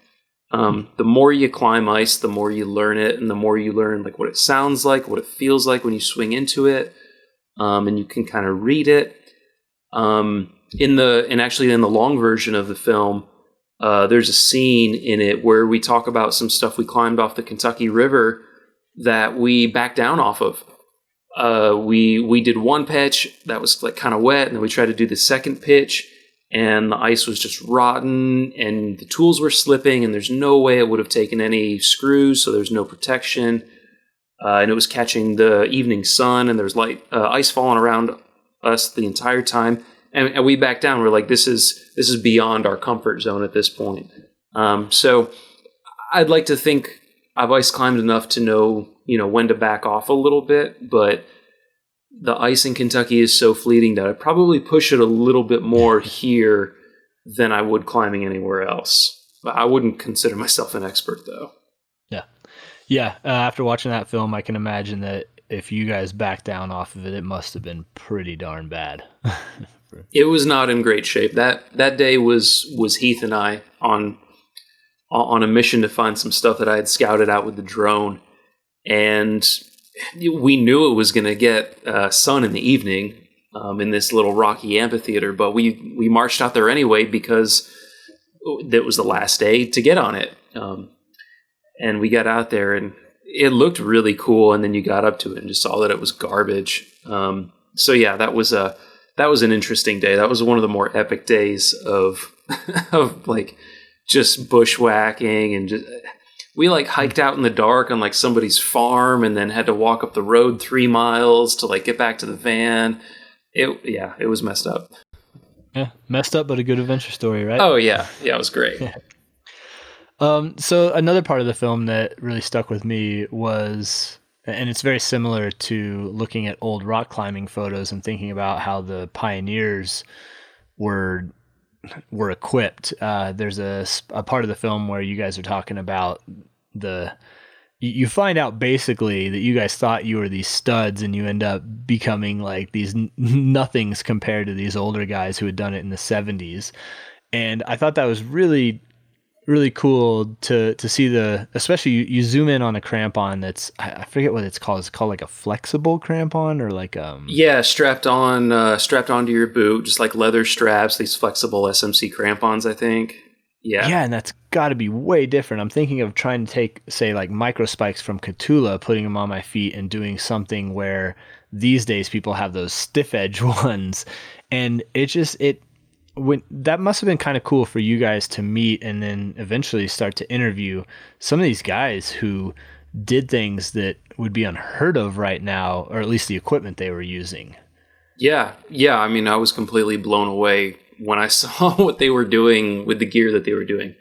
Um, the more you climb ice, the more you learn it, and the more you learn like what it sounds like, what it feels like when you swing into it, um, and you can kind of read it. Um, in the and actually in the long version of the film, uh, there's a scene in it where we talk about some stuff we climbed off the Kentucky River that we backed down off of. Uh, we we did one pitch that was like kind of wet, and then we tried to do the second pitch and the ice was just rotten and the tools were slipping and there's no way it would have taken any screws so there's no protection. Uh, and it was catching the evening sun and there's light uh, ice falling around us the entire time. And, and, we back down. We're like this is this is beyond our comfort zone at this point. Um, so i'd like to think i've ice climbed enough to know you know when to back off a little bit but the ice in Kentucky is so fleeting that I'd probably push it a little bit more <laughs> here than I would climbing anywhere else. But I wouldn't consider myself an expert though. Yeah. Yeah. Uh, after watching that film, I can imagine that if you guys backed down off of it, it must have been pretty darn bad. <laughs> it was not in great shape. That that day was was Heath and I on on a mission to find some stuff that I had scouted out with the drone. And we knew it was going to get uh, sun in the evening um, in this little rocky amphitheater, but we we marched out there anyway because it was the last day to get on it. Um, and we got out there and it looked really cool. And then you got up to it and just saw that it was garbage. Um, so yeah, that was a that was an interesting day. That was one of the more epic days of <laughs> of like just bushwhacking and just we like hiked out in the dark on like somebody's farm and then had to walk up the road three miles to like get back to the van. It yeah, it was messed up. Yeah, messed up, but a good adventure story, right? Oh yeah, yeah, it was great. <laughs> um, so another part of the film that really stuck with me was, and it's very similar to looking at old rock climbing photos and thinking about how the pioneers were were equipped. Uh, there's a, a part of the film where you guys are talking about the you find out basically that you guys thought you were these studs and you end up becoming like these <laughs> nothings compared to these older guys who had done it in the 70s and i thought that was really really cool to to see the especially you, you zoom in on a crampon that's I, I, forget what it's called. It's called like a flexible crampon or like um yeah strapped on uh strapped onto your boot just like leather straps these flexible smc crampons i think. Yeah. Yeah and that's got to be way different. I'm thinking of trying to take say like micro spikes from Kahtoola putting them on my feet and doing something where these days people have those stiff edge <laughs> ones. And it just it when that must have been kind of cool for you guys to meet and then eventually start to interview some of these guys who did things that would be unheard of right now or at least the equipment they were using. Yeah yeah i mean i was completely blown away when i <laughs> saw what they were doing with the gear that they were doing.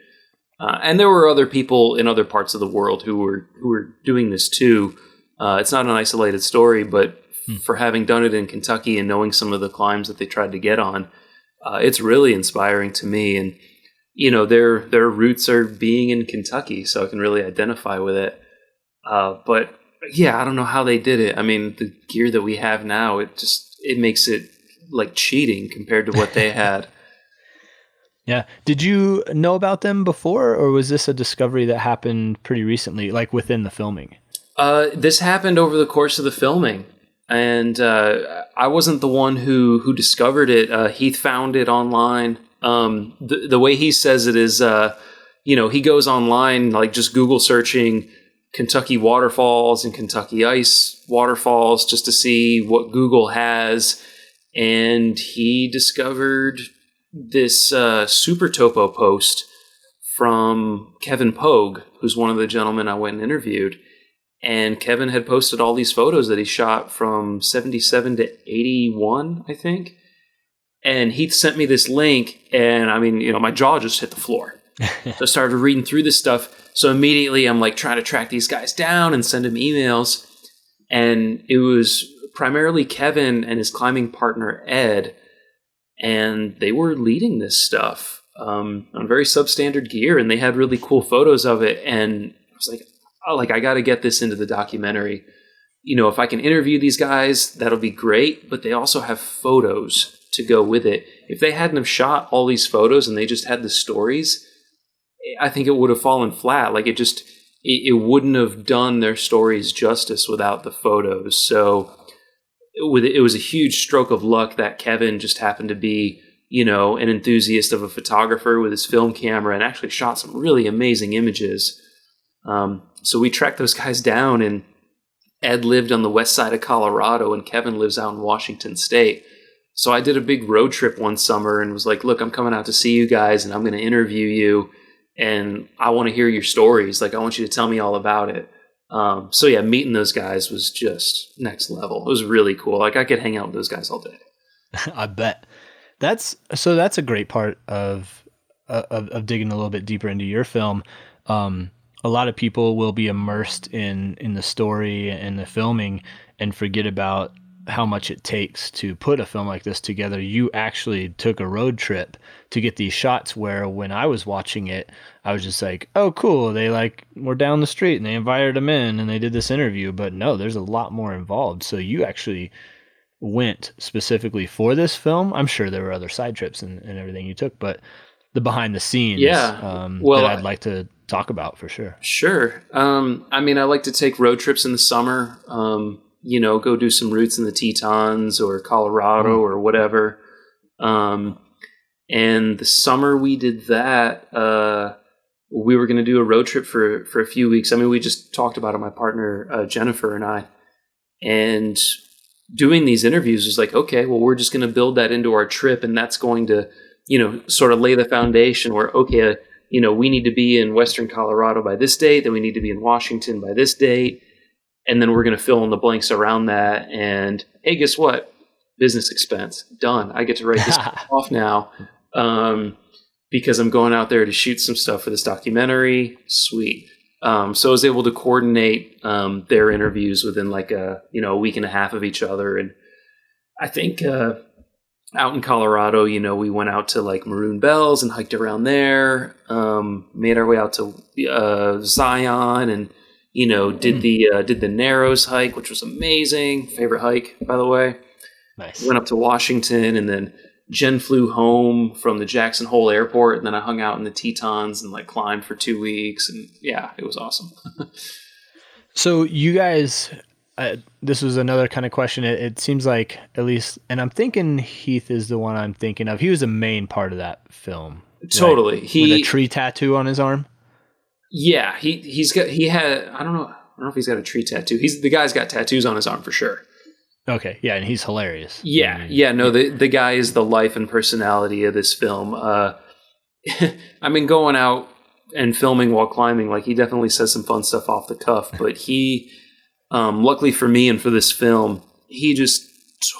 Uh, and there were other people in other parts of the world who were who were doing this too. Uh, it's not an isolated story but hmm. for having done it in kentucky and knowing some of the climbs that they tried to get on uh, it's really inspiring to me. And you know, their their roots are being in Kentucky, so I can really identify with it. Uh, but yeah, I don't know how they did it. I mean, the gear that we have now, it just it makes it like cheating compared to what they <laughs> had. Yeah. Did you know about them before, or was this a discovery that happened pretty recently, like within the filming? Uh, this happened over the course of the filming and uh, I wasn't the one who who discovered it. Uh, Heath found it online. Um, the the way he says it is, uh, you know, he goes online like just Google searching Kentucky waterfalls and Kentucky ice waterfalls just to see what Google has, and he discovered this uh, SuperTopo post from Kevin Pogue, who's one of the gentlemen I went and interviewed and Kevin had posted all these photos that he shot from 77 to 81, I think. And Heath sent me this link, and I mean, you know, my jaw just hit the floor. <laughs> so I started reading through this stuff. So immediately I'm like trying to track these guys down and send them emails. And it was primarily Kevin and his climbing partner Ed, and they were leading this stuff um, on very substandard gear, and they had really cool photos of it. And I was like, oh, like I got to get this into the documentary. You know, if I can interview these guys, that'll be great. But they also have photos to go with it. If they hadn't have shot all these photos and they just had the stories, I think it would have fallen flat. Like it just, it, it wouldn't have done their stories justice without the photos. So with it was a huge stroke of luck that Kevin just happened to be, you know, an enthusiast of a photographer with his film camera and actually shot some really amazing images. Um, so we tracked those guys down, and Ed lived on the west side of Colorado, and Kevin lives out in Washington State. So I did a big road trip one summer and was like, "Look, I'm coming out to see you guys, and I'm going to interview you, and I want to hear your stories. Like, I want you to tell me all about it." Um, so yeah, meeting those guys was just next level. It was really cool. Like I could hang out with those guys all day. <laughs> I bet. That's so. That's a great part of, of of digging a little bit deeper into your film. Um, a lot of people will be immersed in in the story and the filming and forget about how much it takes to put a film like this together. You actually took a road trip to get these shots where when I was watching it, I was just like, oh, cool. They like were down the street and they invited them in and they did this interview. But no, there's a lot more involved. So you actually went specifically for this film. I'm sure there were other side trips and, and everything you took, but the behind the scenes yeah. Um, well, that I'd like to talk about for sure. Sure. Um, I mean, I like to take road trips in the summer. Um, you know, go do some routes in the Tetons or Colorado mm. or whatever. Um, and the summer we did that, uh, we were going to do a road trip for for a few weeks. I mean, we just talked about it, my partner uh, Jennifer and I, and doing these interviews was like, okay, well, we're just going to build that into our trip, and that's going to, you know, sort of lay the foundation where okay, uh, you know, we need to be in Western Colorado by this date, then we need to be in Washington by this date, and then we're going to fill in the blanks around that. And hey, guess what? Business expense done. I get to write this <laughs> off now um, because I'm going out there to shoot some stuff for this documentary. Sweet. Um, so I was able to coordinate um, their interviews within like a you know a week and a half of each other, and I think uh, out in Colorado, you know, we went out to like Maroon Bells and hiked around there. Um, made our way out to uh, Zion and you know, did mm. the uh, did the Narrows hike, which was amazing. Favorite hike, by the way. Nice. Went up to Washington, and then Jen flew home from the Jackson Hole Airport, and then I hung out in the Tetons and like climbed for two weeks, and yeah, it was awesome. <laughs> so you guys, uh, this was another kind of question. It, it, seems like at least, and I'm thinking Heath is the one I'm thinking of. He was a main part of that film. Totally, right? he with a tree tattoo on his arm. Yeah, he he's got he had I don't know I don't know if he's got a tree tattoo. He's the guy's got tattoos on his arm for sure. Okay, yeah, and he's hilarious. Yeah, I mean, yeah, no, the the guy is the life and personality of this film. Uh, <laughs> I mean, going out and filming while climbing, like he definitely says some fun stuff off the cuff. But he, um, luckily for me and for this film, he just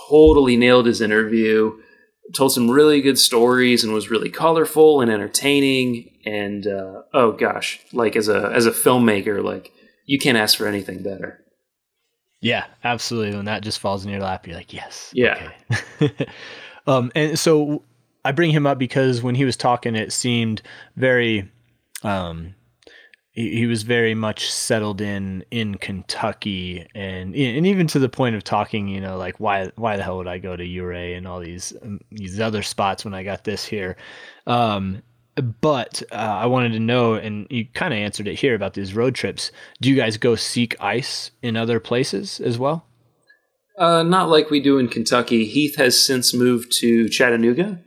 totally nailed his interview told some really good stories and was really colorful and entertaining. And uh, oh gosh like as a as a filmmaker like you can't ask for anything better. Yeah absolutely. When that just falls in your lap you're like yes yeah. okay. <laughs> um and so i bring him up because when he was talking it seemed very um he, he was very much settled in in Kentucky and and even to the point of talking, you know, like why why the hell would I go to Ouray and all these um, these other spots when I got this here? Um, but uh, I wanted to know, and you kind of answered it here about these road trips. Do you guys go seek ice in other places as well? Uh, not like we do in Kentucky. Heath has since moved to Chattanooga,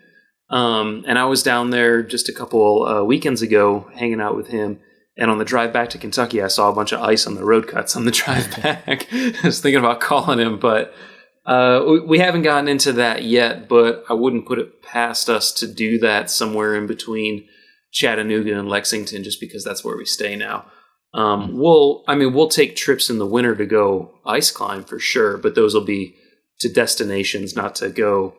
um, and I was down there just a couple uh, weekends ago, hanging out with him. And on the drive back to Kentucky, I saw a bunch of ice on the road cuts on the <laughs> drive back. I was thinking about calling him, but uh, we, we, haven't gotten into that yet. But I wouldn't put it past us to do that somewhere in between Chattanooga and Lexington, just because that's where we stay now. Um, we'll, I mean, we'll take trips in the winter to go ice climb for sure, but those will be to destinations, not to go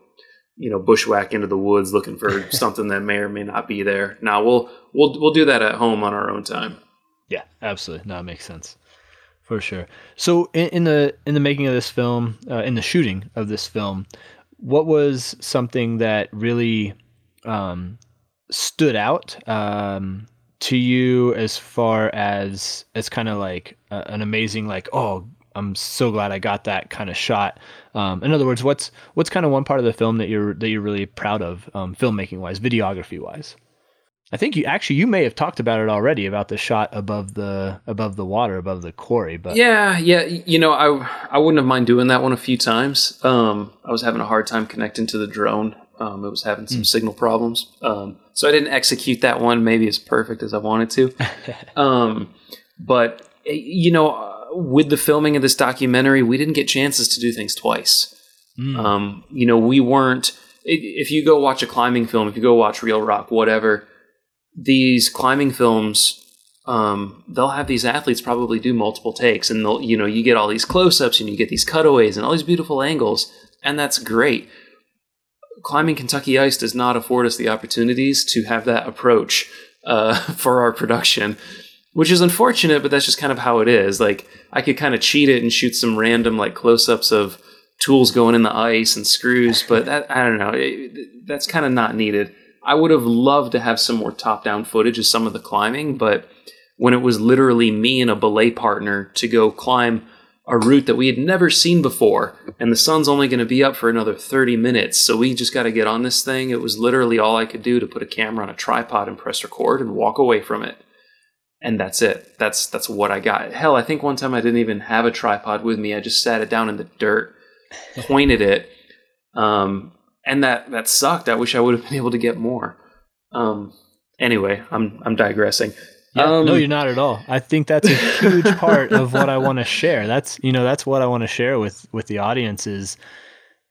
you know bushwhack into the woods looking for <laughs> something that may or may not be there. Now we'll we'll we'll do that at home on our own time. Yeah, absolutely. No, it makes sense for sure. So in, in the in the making of this film, uh, in the shooting of this film, what was something that really um, stood out um, to you as far as as kind of like uh, an amazing like oh I'm so glad I got that kind of shot. Um, in other words, what's what's kind of one part of the film that you're that you're really proud of, um, filmmaking wise, videography wise. I think you actually you may have talked about it already about the shot above the above the water above the quarry, but yeah, yeah, you know I I wouldn't have mind doing that one a few times. Um, I was having a hard time connecting to the drone. Um, it was having some mm. signal problems, um, so I didn't execute that one maybe as perfect as I wanted to. <laughs> um, but eh, you know with the filming of this documentary, we didn't get chances to do things twice. Mm. Um, you know, we weren't. If you go watch a climbing film, if you go watch Reel Rock, whatever, these climbing films, um, they'll have these athletes probably do multiple takes, and they'll, you know, you get all these close-ups and you get these cutaways and all these beautiful angles, and that's great. Climbing Kentucky Ice does not afford us the opportunities to have that approach uh, <laughs> for our production which is unfortunate, but that's just kind of how it is. Like I could kind of cheat it and shoot some random like close-ups of tools going in the ice and screws, but that, I don't know. It, that's kind of not needed. I would have loved to have some more top-down footage of some of the climbing, but when it was literally me and a belay partner to go climb a route that we had never seen before, and the sun's only going to be up for another 30 minutes, so we just got to get on this thing. It was literally all I could do to put a camera on a tripod and press record and walk away from it and that's it. That's that's what I got. Hell, I think one time I didn't even have a tripod with me. I just sat it down in the dirt, <laughs> pointed it, um, and that that sucked. I wish I would have been able to get more. Um, anyway, I'm I'm digressing. Yeah, um, no, you're not at all. I think that's a huge part of what I want to <laughs> share. That's you know that's what I want to share with with the audience is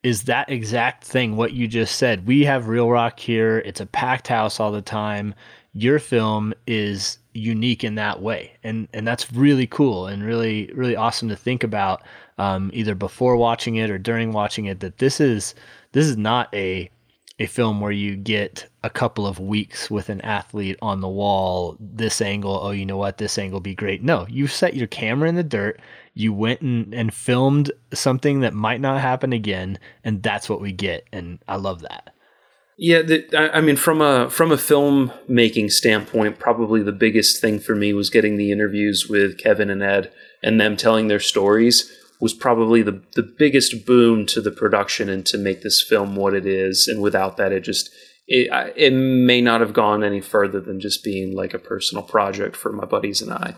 is that exact thing what you just said. We have Reel Rock here. It's a packed house all the time. Your film is unique in that way. And and that's really cool and really really awesome to think about um, either before watching it or during watching it that this is this is not a a film where you get a couple of weeks with an athlete on the wall this angle oh you know what this angle be great. No you set your camera in the dirt you went and, and filmed something that might not happen again and that's what we get and i love that yeah, the, I mean, from a from a film making standpoint, probably the biggest thing for me was getting the interviews with Kevin and Ed, and them telling their stories was probably the the biggest boon to the production and to make this film what it is. And without that, it just it it may not have gone any further than just being like a personal project for my buddies and I.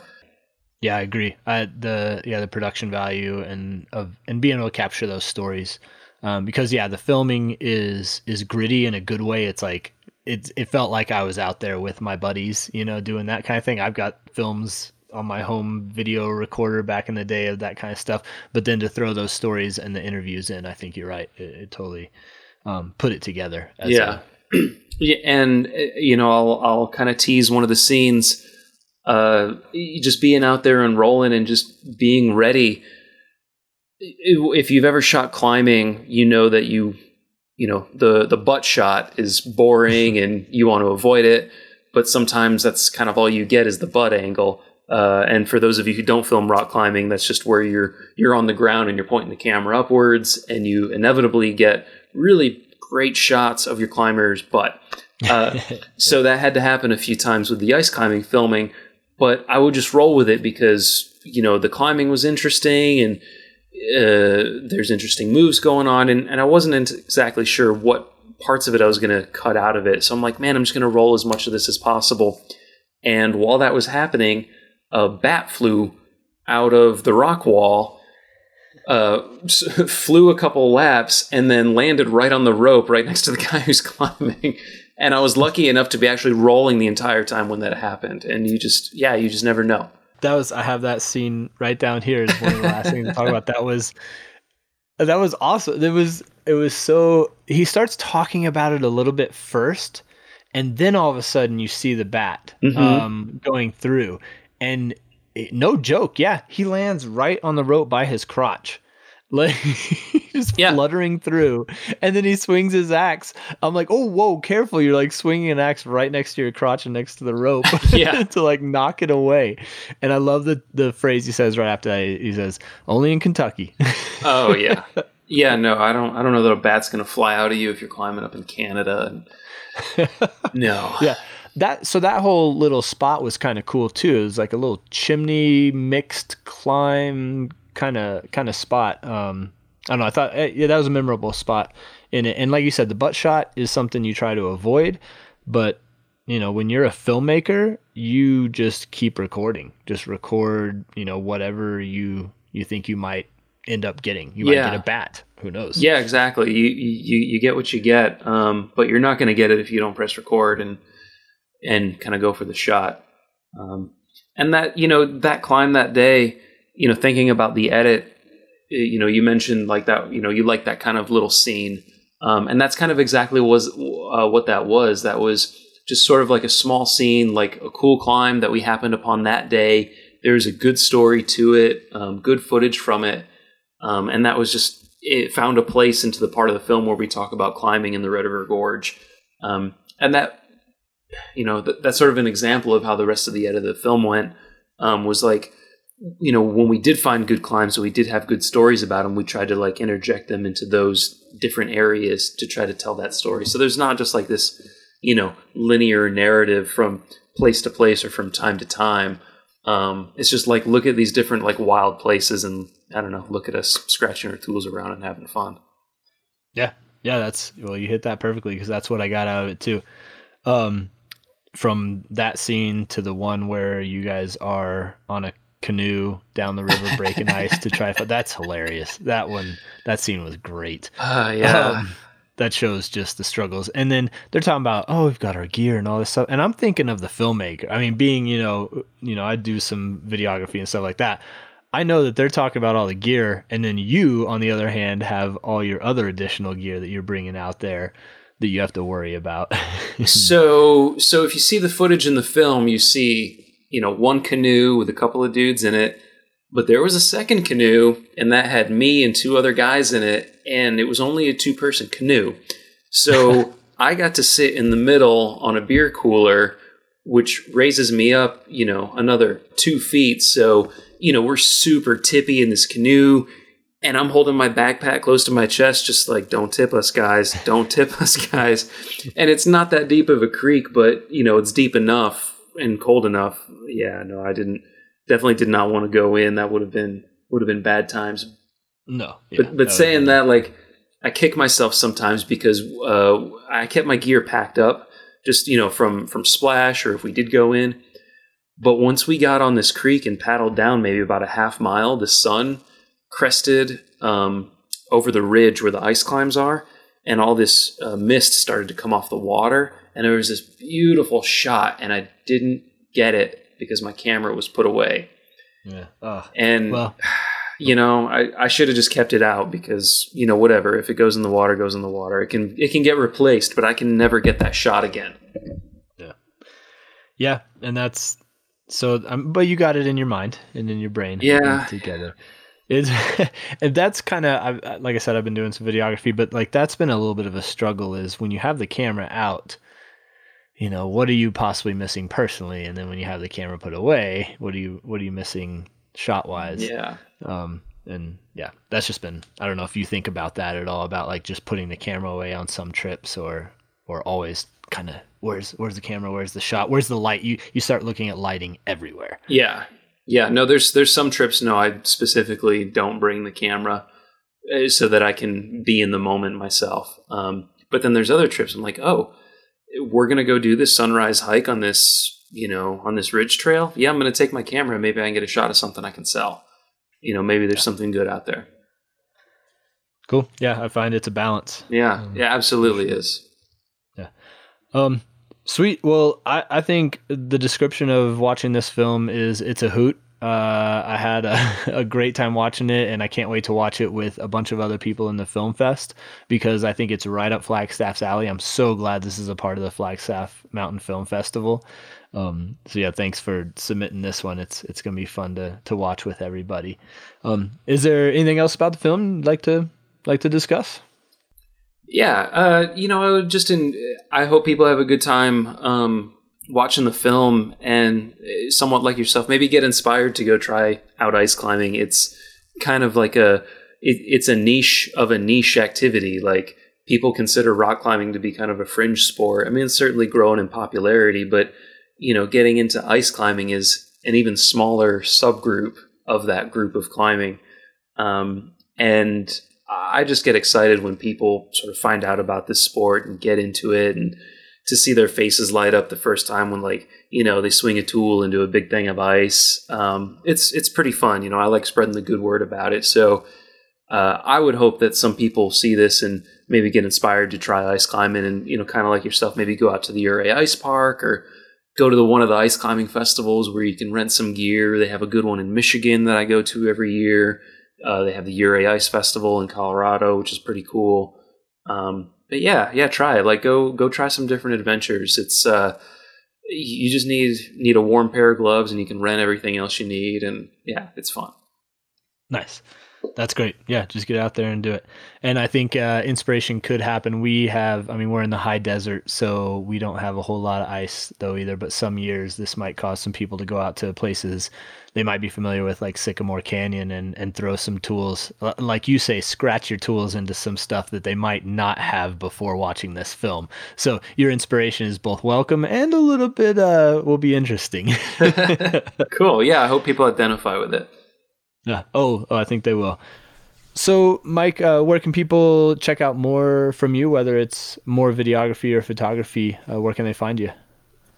Yeah, I agree. I, the yeah the production value and of and being able to capture those stories um, because yeah, the filming is is gritty in a good way. It's like it it felt like I was out there with my buddies, you know, doing that kind of thing. I've got films on my home video recorder back in the day of that kind of stuff, but then to throw those stories and the interviews in, I think you're right. It, it totally um, put it together. yeah. A- <clears throat> yeah, and uh, you know, I'll I'll kind of tease one of the scenes. Uh, just being out there and rolling and just being ready if you've ever shot climbing, you know that you you know the the butt shot is boring and you want to avoid it, but sometimes that's kind of all you get is the butt angle. Uh, and for those of you who don't film rock climbing, that's just where you're you're on the ground and you're pointing the camera upwards, and you inevitably get really great shots of your climber's butt. Uh, <laughs> so that had to happen a few times with the ice climbing filming, but I would just roll with it because you know the climbing was interesting and uh, there's interesting moves going on, and, and I wasn't exactly sure what parts of it I was going to cut out of it. So I'm like, man, I'm just going to roll as much of this as possible. And while that was happening, a bat flew out of the rock wall, uh, <laughs> flew a couple laps, and then landed right on the rope right next to the <laughs> guy who's climbing. And I was lucky enough to be actually rolling the entire time when that happened. And you just, yeah, you just never know that was I have that scene right down here is one of the last things to talk about. That was that was awesome. It was it was so he starts talking about it a little bit first, and then all of a sudden you see the bat mm-hmm. um, going through, and it, no joke, yeah, he lands right on the rope by his crotch. Like <laughs> just yeah. fluttering through and then he swings his axe. I'm like oh whoa careful you're like swinging an axe right next to your crotch and next to the rope <laughs> yeah. <laughs> to like knock it away. And i love the the phrase he says right after that. He says only in kentucky. Oh yeah. Yeah no i don't i don't know that a bat's gonna fly out of you if you're climbing up in canada and... no. Yeah. That so that whole little spot was kind of cool too. It was like a little chimney mixed climb kind of kind of spot. Um, I don't know. I thought eh, yeah, that was a memorable spot in it. And like you said, the butt shot is something you try to avoid, but you know when you're a filmmaker, you just keep recording. Just record. You know whatever you you think you might end up getting. You yeah. might get a bat. Who knows? Yeah, exactly. You you you get what you get, um, but you're not going to get it if you don't press record and and kind of go for the shot. Um, and that you know that climb that day, you know, thinking about the edit, you know, you mentioned like that, you know, you like that kind of little scene, um, and that's kind of exactly was uh, what that was. That was just sort of like a small scene, like a cool climb that we happened upon that day. There's a good story to it, um, good footage from it, um, and that was just it found a place into the part of the film where we talk about climbing in the Red River Gorge, um, and that you know, th- that's sort of an example of how the rest of the edit of the film went. Um, was like, you know, when we did find good climbs, so we did have good stories about them, we tried to like interject them into those different areas to try to tell that story. So there's not just like this, you know, linear narrative from place to place or from time to time. Um, it's just like look at these different like wild places and I don't know, look at us scratching our tools around and having fun. Yeah, yeah, that's well, you hit that perfectly because that's what I got out of it too. Um, from that scene to the one where you guys are on a canoe down the river breaking ice to try <laughs> to that's hilarious. That one that scene was great. Uh, yeah. Um, that shows just the struggles. And then they're talking about oh we've got our gear and all this stuff. And i'm thinking of the filmmaker. I mean being you know you know i do some videography and stuff like that. I know that they're talking about all the gear. And then you on the other hand have all your other additional gear that you're bringing out there that you have to worry about. <laughs> so, so if you see the footage in the film, you see, you know, one canoe with a couple of dudes in it, but there was a second canoe and that had me and two other guys in it, and it was only a two person canoe. So <laughs> I got to sit in the middle on a beer cooler, which raises me up, you know, another two feet. So, you know, we're super tippy in this canoe and I'm holding my backpack close to my chest, just like, don't tip us, guys. Don't tip <laughs> us, guys. And it's not that deep of a creek, but, you know, it's deep enough and cold enough. Yeah, no, I didn't, definitely did not want to go in. That would have been, would have been bad times. No. Yeah, but, but that saying that, like, I kick myself sometimes because uh, I kept my gear packed up just, you know, from, from splash or if we did go in. But once we got on this creek and paddled down maybe about a half mile, the sun crested um, over the ridge where the ice climbs are, and all this uh, mist started to come off the water, and there was this beautiful shot, and I didn't get it because my camera was put away. Yeah. Oh, and well. <sighs> you know, I, I should have just kept it out because you know whatever. If it goes in the water, goes in the water. It can it can get replaced, but I can never get that shot again. Yeah. Yeah, and that's so. Um, but you got it in your mind and in your brain. Yeah. Together is <laughs> and that's kind of like I said I've been doing some videography but like that's been a little bit of a struggle is when you have the camera out you know what are you possibly missing personally? And then when you have the camera put away what are you what are you missing shot wise yeah. Um and yeah that's just been I don't know if you think about that at all about like just putting the camera away on some trips or or always kind of where's where's the camera? Where's the shot? Where's the light? You you start looking at lighting everywhere. Yeah. Yeah, no, there's there's some trips. No, I specifically don't bring the camera uh, so that I can be in the moment myself. Um, but then there's other trips. I'm like, oh, we're gonna go do this sunrise hike on this, you know, on this ridge trail. Yeah, I'm gonna take my camera. Maybe I can get a shot of something I can sell. You know, maybe there's something good out there. Cool. Yeah, I find it's a balance. Yeah, um, yeah, absolutely is. Yeah. Um, Sweet. Well, I, I think the description of watching this film is it's a hoot. Uh, I had a, <laughs> a, great time watching it, and I can't wait to watch it with a bunch of other people in the film fest because I think it's right up Flagstaff's alley. I'm so glad this is a part of the Flagstaff Mountain Film Festival. Um, so yeah, thanks for submitting this one. It's it's gonna be fun to to watch with everybody. Um, is there anything else about the film you'd like to like to discuss? Yeah, uh, you know, just in I hope people have a good time um, watching the film and uh, somewhat like yourself, maybe get inspired to go try out ice climbing. It's kind of like a it, it's a niche of a niche activity. Like people consider rock climbing to be kind of a fringe sport. I mean, it's certainly grown in popularity, but you know, getting into ice climbing is an even smaller subgroup of that group of climbing. Um, and I just get excited when people sort of find out about this sport and get into it and to see their faces light up the first time when like you know they swing a tool into a big thing of ice. Um, it's it's pretty fun you know i like spreading the good word about it. So uh, i would hope that some people see this and maybe get inspired to try ice climbing and you know kind of like yourself maybe go out to the Ouray ice park or go to the one of the ice climbing festivals where you can rent some gear. They have a good one in michigan that i go to every year. Uh, they have the Ouray ice festival in colorado which is pretty cool. Um, but yeah, yeah, try it. Like go go try some different adventures. It's uh you just need need a warm pair of gloves and you can rent everything else you need and yeah, it's fun. Nice. That's great. Yeah, just get out there and do it. And I think uh, inspiration could happen. We have, I mean, we're in the high desert, so we don't have a whole lot of ice though either. But some years, this might cause some people to go out to places they might be familiar with, like Sycamore Canyon, and and throw some tools, like you say, scratch your tools into some stuff that they might not have before watching this film. So your inspiration is both welcome and a little bit uh, will be interesting. <laughs> <laughs> cool. Yeah, I hope people identify with it. Yeah. Oh, oh I think they will. So, Mike, uh, where can people check out more from you, whether it's more videography or photography? Uh, where can they find you?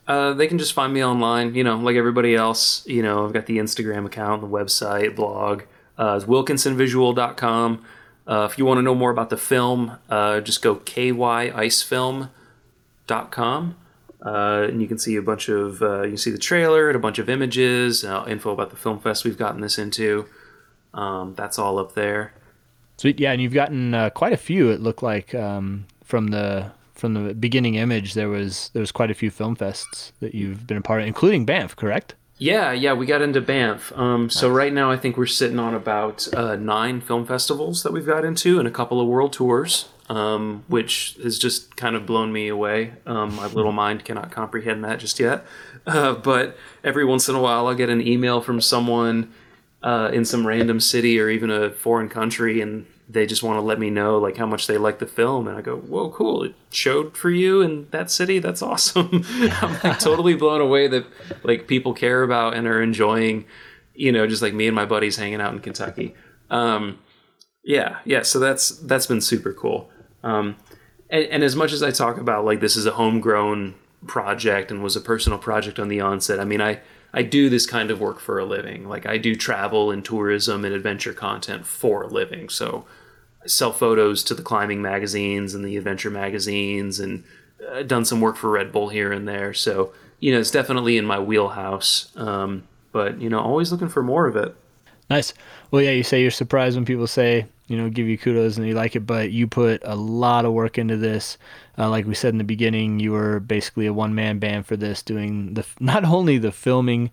Uh, they can just find me online, you know, like everybody else. You know, I've got the Instagram account, the website, blog. Uh, wilkinsonvisual.com. Uh, if you want to know more about the film, uh, just go kyicefilm.com. Uh, and you can see a bunch of uh, you can see the trailer and a bunch of images, uh, info about the film fest we've gotten this into. Um, that's all up there. Sweet, yeah, and you've gotten uh, quite a few. It looked like um, from the from the beginning image there was there was quite a few film fests that you've been a part of, including Banff, correct? Yeah, yeah, we got into Banff. Um, nice. So right now, I think we're sitting on about uh, nine film festivals that we've got into, and a couple of world tours um, which has just kind of blown me away. Um, my little mind cannot comprehend that just yet. Uh, but every once in a while, I'll get an email from someone uh, in some random city or even a foreign country, and they just want to let me know like how much they like the film. And I go, "Whoa, cool! It showed for you in that city. That's awesome." <laughs> I'm like totally blown away that like people care about and are enjoying. You know, just like me and my buddies hanging out in Kentucky. Um, yeah, yeah. So that's that's been super cool. Um, and, and as much as I talk about like this is a homegrown project and was a personal project on the onset, I mean, I, I do this kind of work for a living. Like I do travel and tourism and adventure content for a living. So I sell photos to the climbing magazines and the adventure magazines and uh, done some work for Red Bull here and there. So, you know, it's definitely in my wheelhouse. Um, but, you know, always looking for more of it. Nice. Well, yeah, you say you're surprised when people say, you know, give you kudos and you like it, but you put a lot of work into this. Uh, like we said in the beginning, you were basically a one man band for this, doing the <laughs> not only the filming,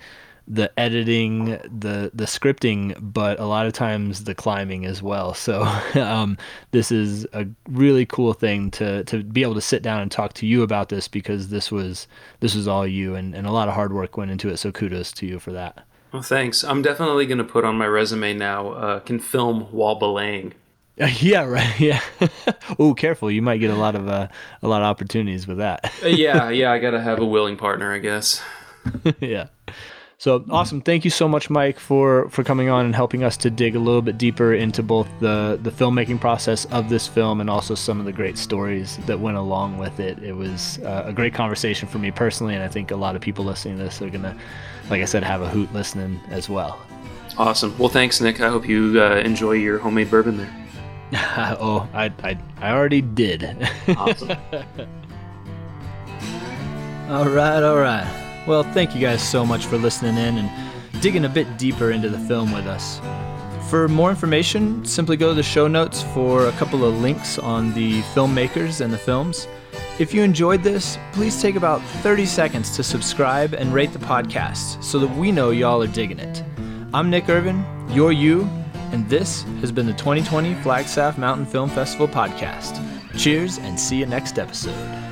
the editing, the the scripting, but a lot of times the climbing as well. So <laughs> um, this is a really cool thing to to be able to sit down and talk to you about this because this was this was all you and, and a lot of hard work went into it. So kudos to you for that. Well, thanks. I'm definitely going to put on my resume now. Uh, can film while belaying. <laughs> yeah, right. <laughs> Yeah. oh, careful. You might get a lot of uh, a lot of opportunities with that. Uh, yeah, yeah. I got to have a willing partner, I guess. <laughs> yeah. So awesome! Thank you so much, Mike, for for coming on and helping us to dig a little bit deeper into both the the filmmaking process of this film and also some of the great stories that went along with it. It was uh, a great conversation for me personally, and I think a lot of people listening to this are gonna, like I said, have a hoot listening as well. Awesome. Well, thanks, Nick. I hope you uh, enjoy your homemade bourbon there. <laughs> oh, I, I I already did. awesome. <laughs> all right, all right. Well, thank you guys so much for listening in and digging a bit deeper into the film with us. For more information, simply go to the show notes for a couple of links on the filmmakers and the films. If you enjoyed this, please take about 30 seconds to subscribe and rate the podcast so that we know y'all are digging it. I'm Nick Irvin, you're you, and this has been the 2020 Flagstaff Mountain Film Festival podcast. Cheers and see you next episode.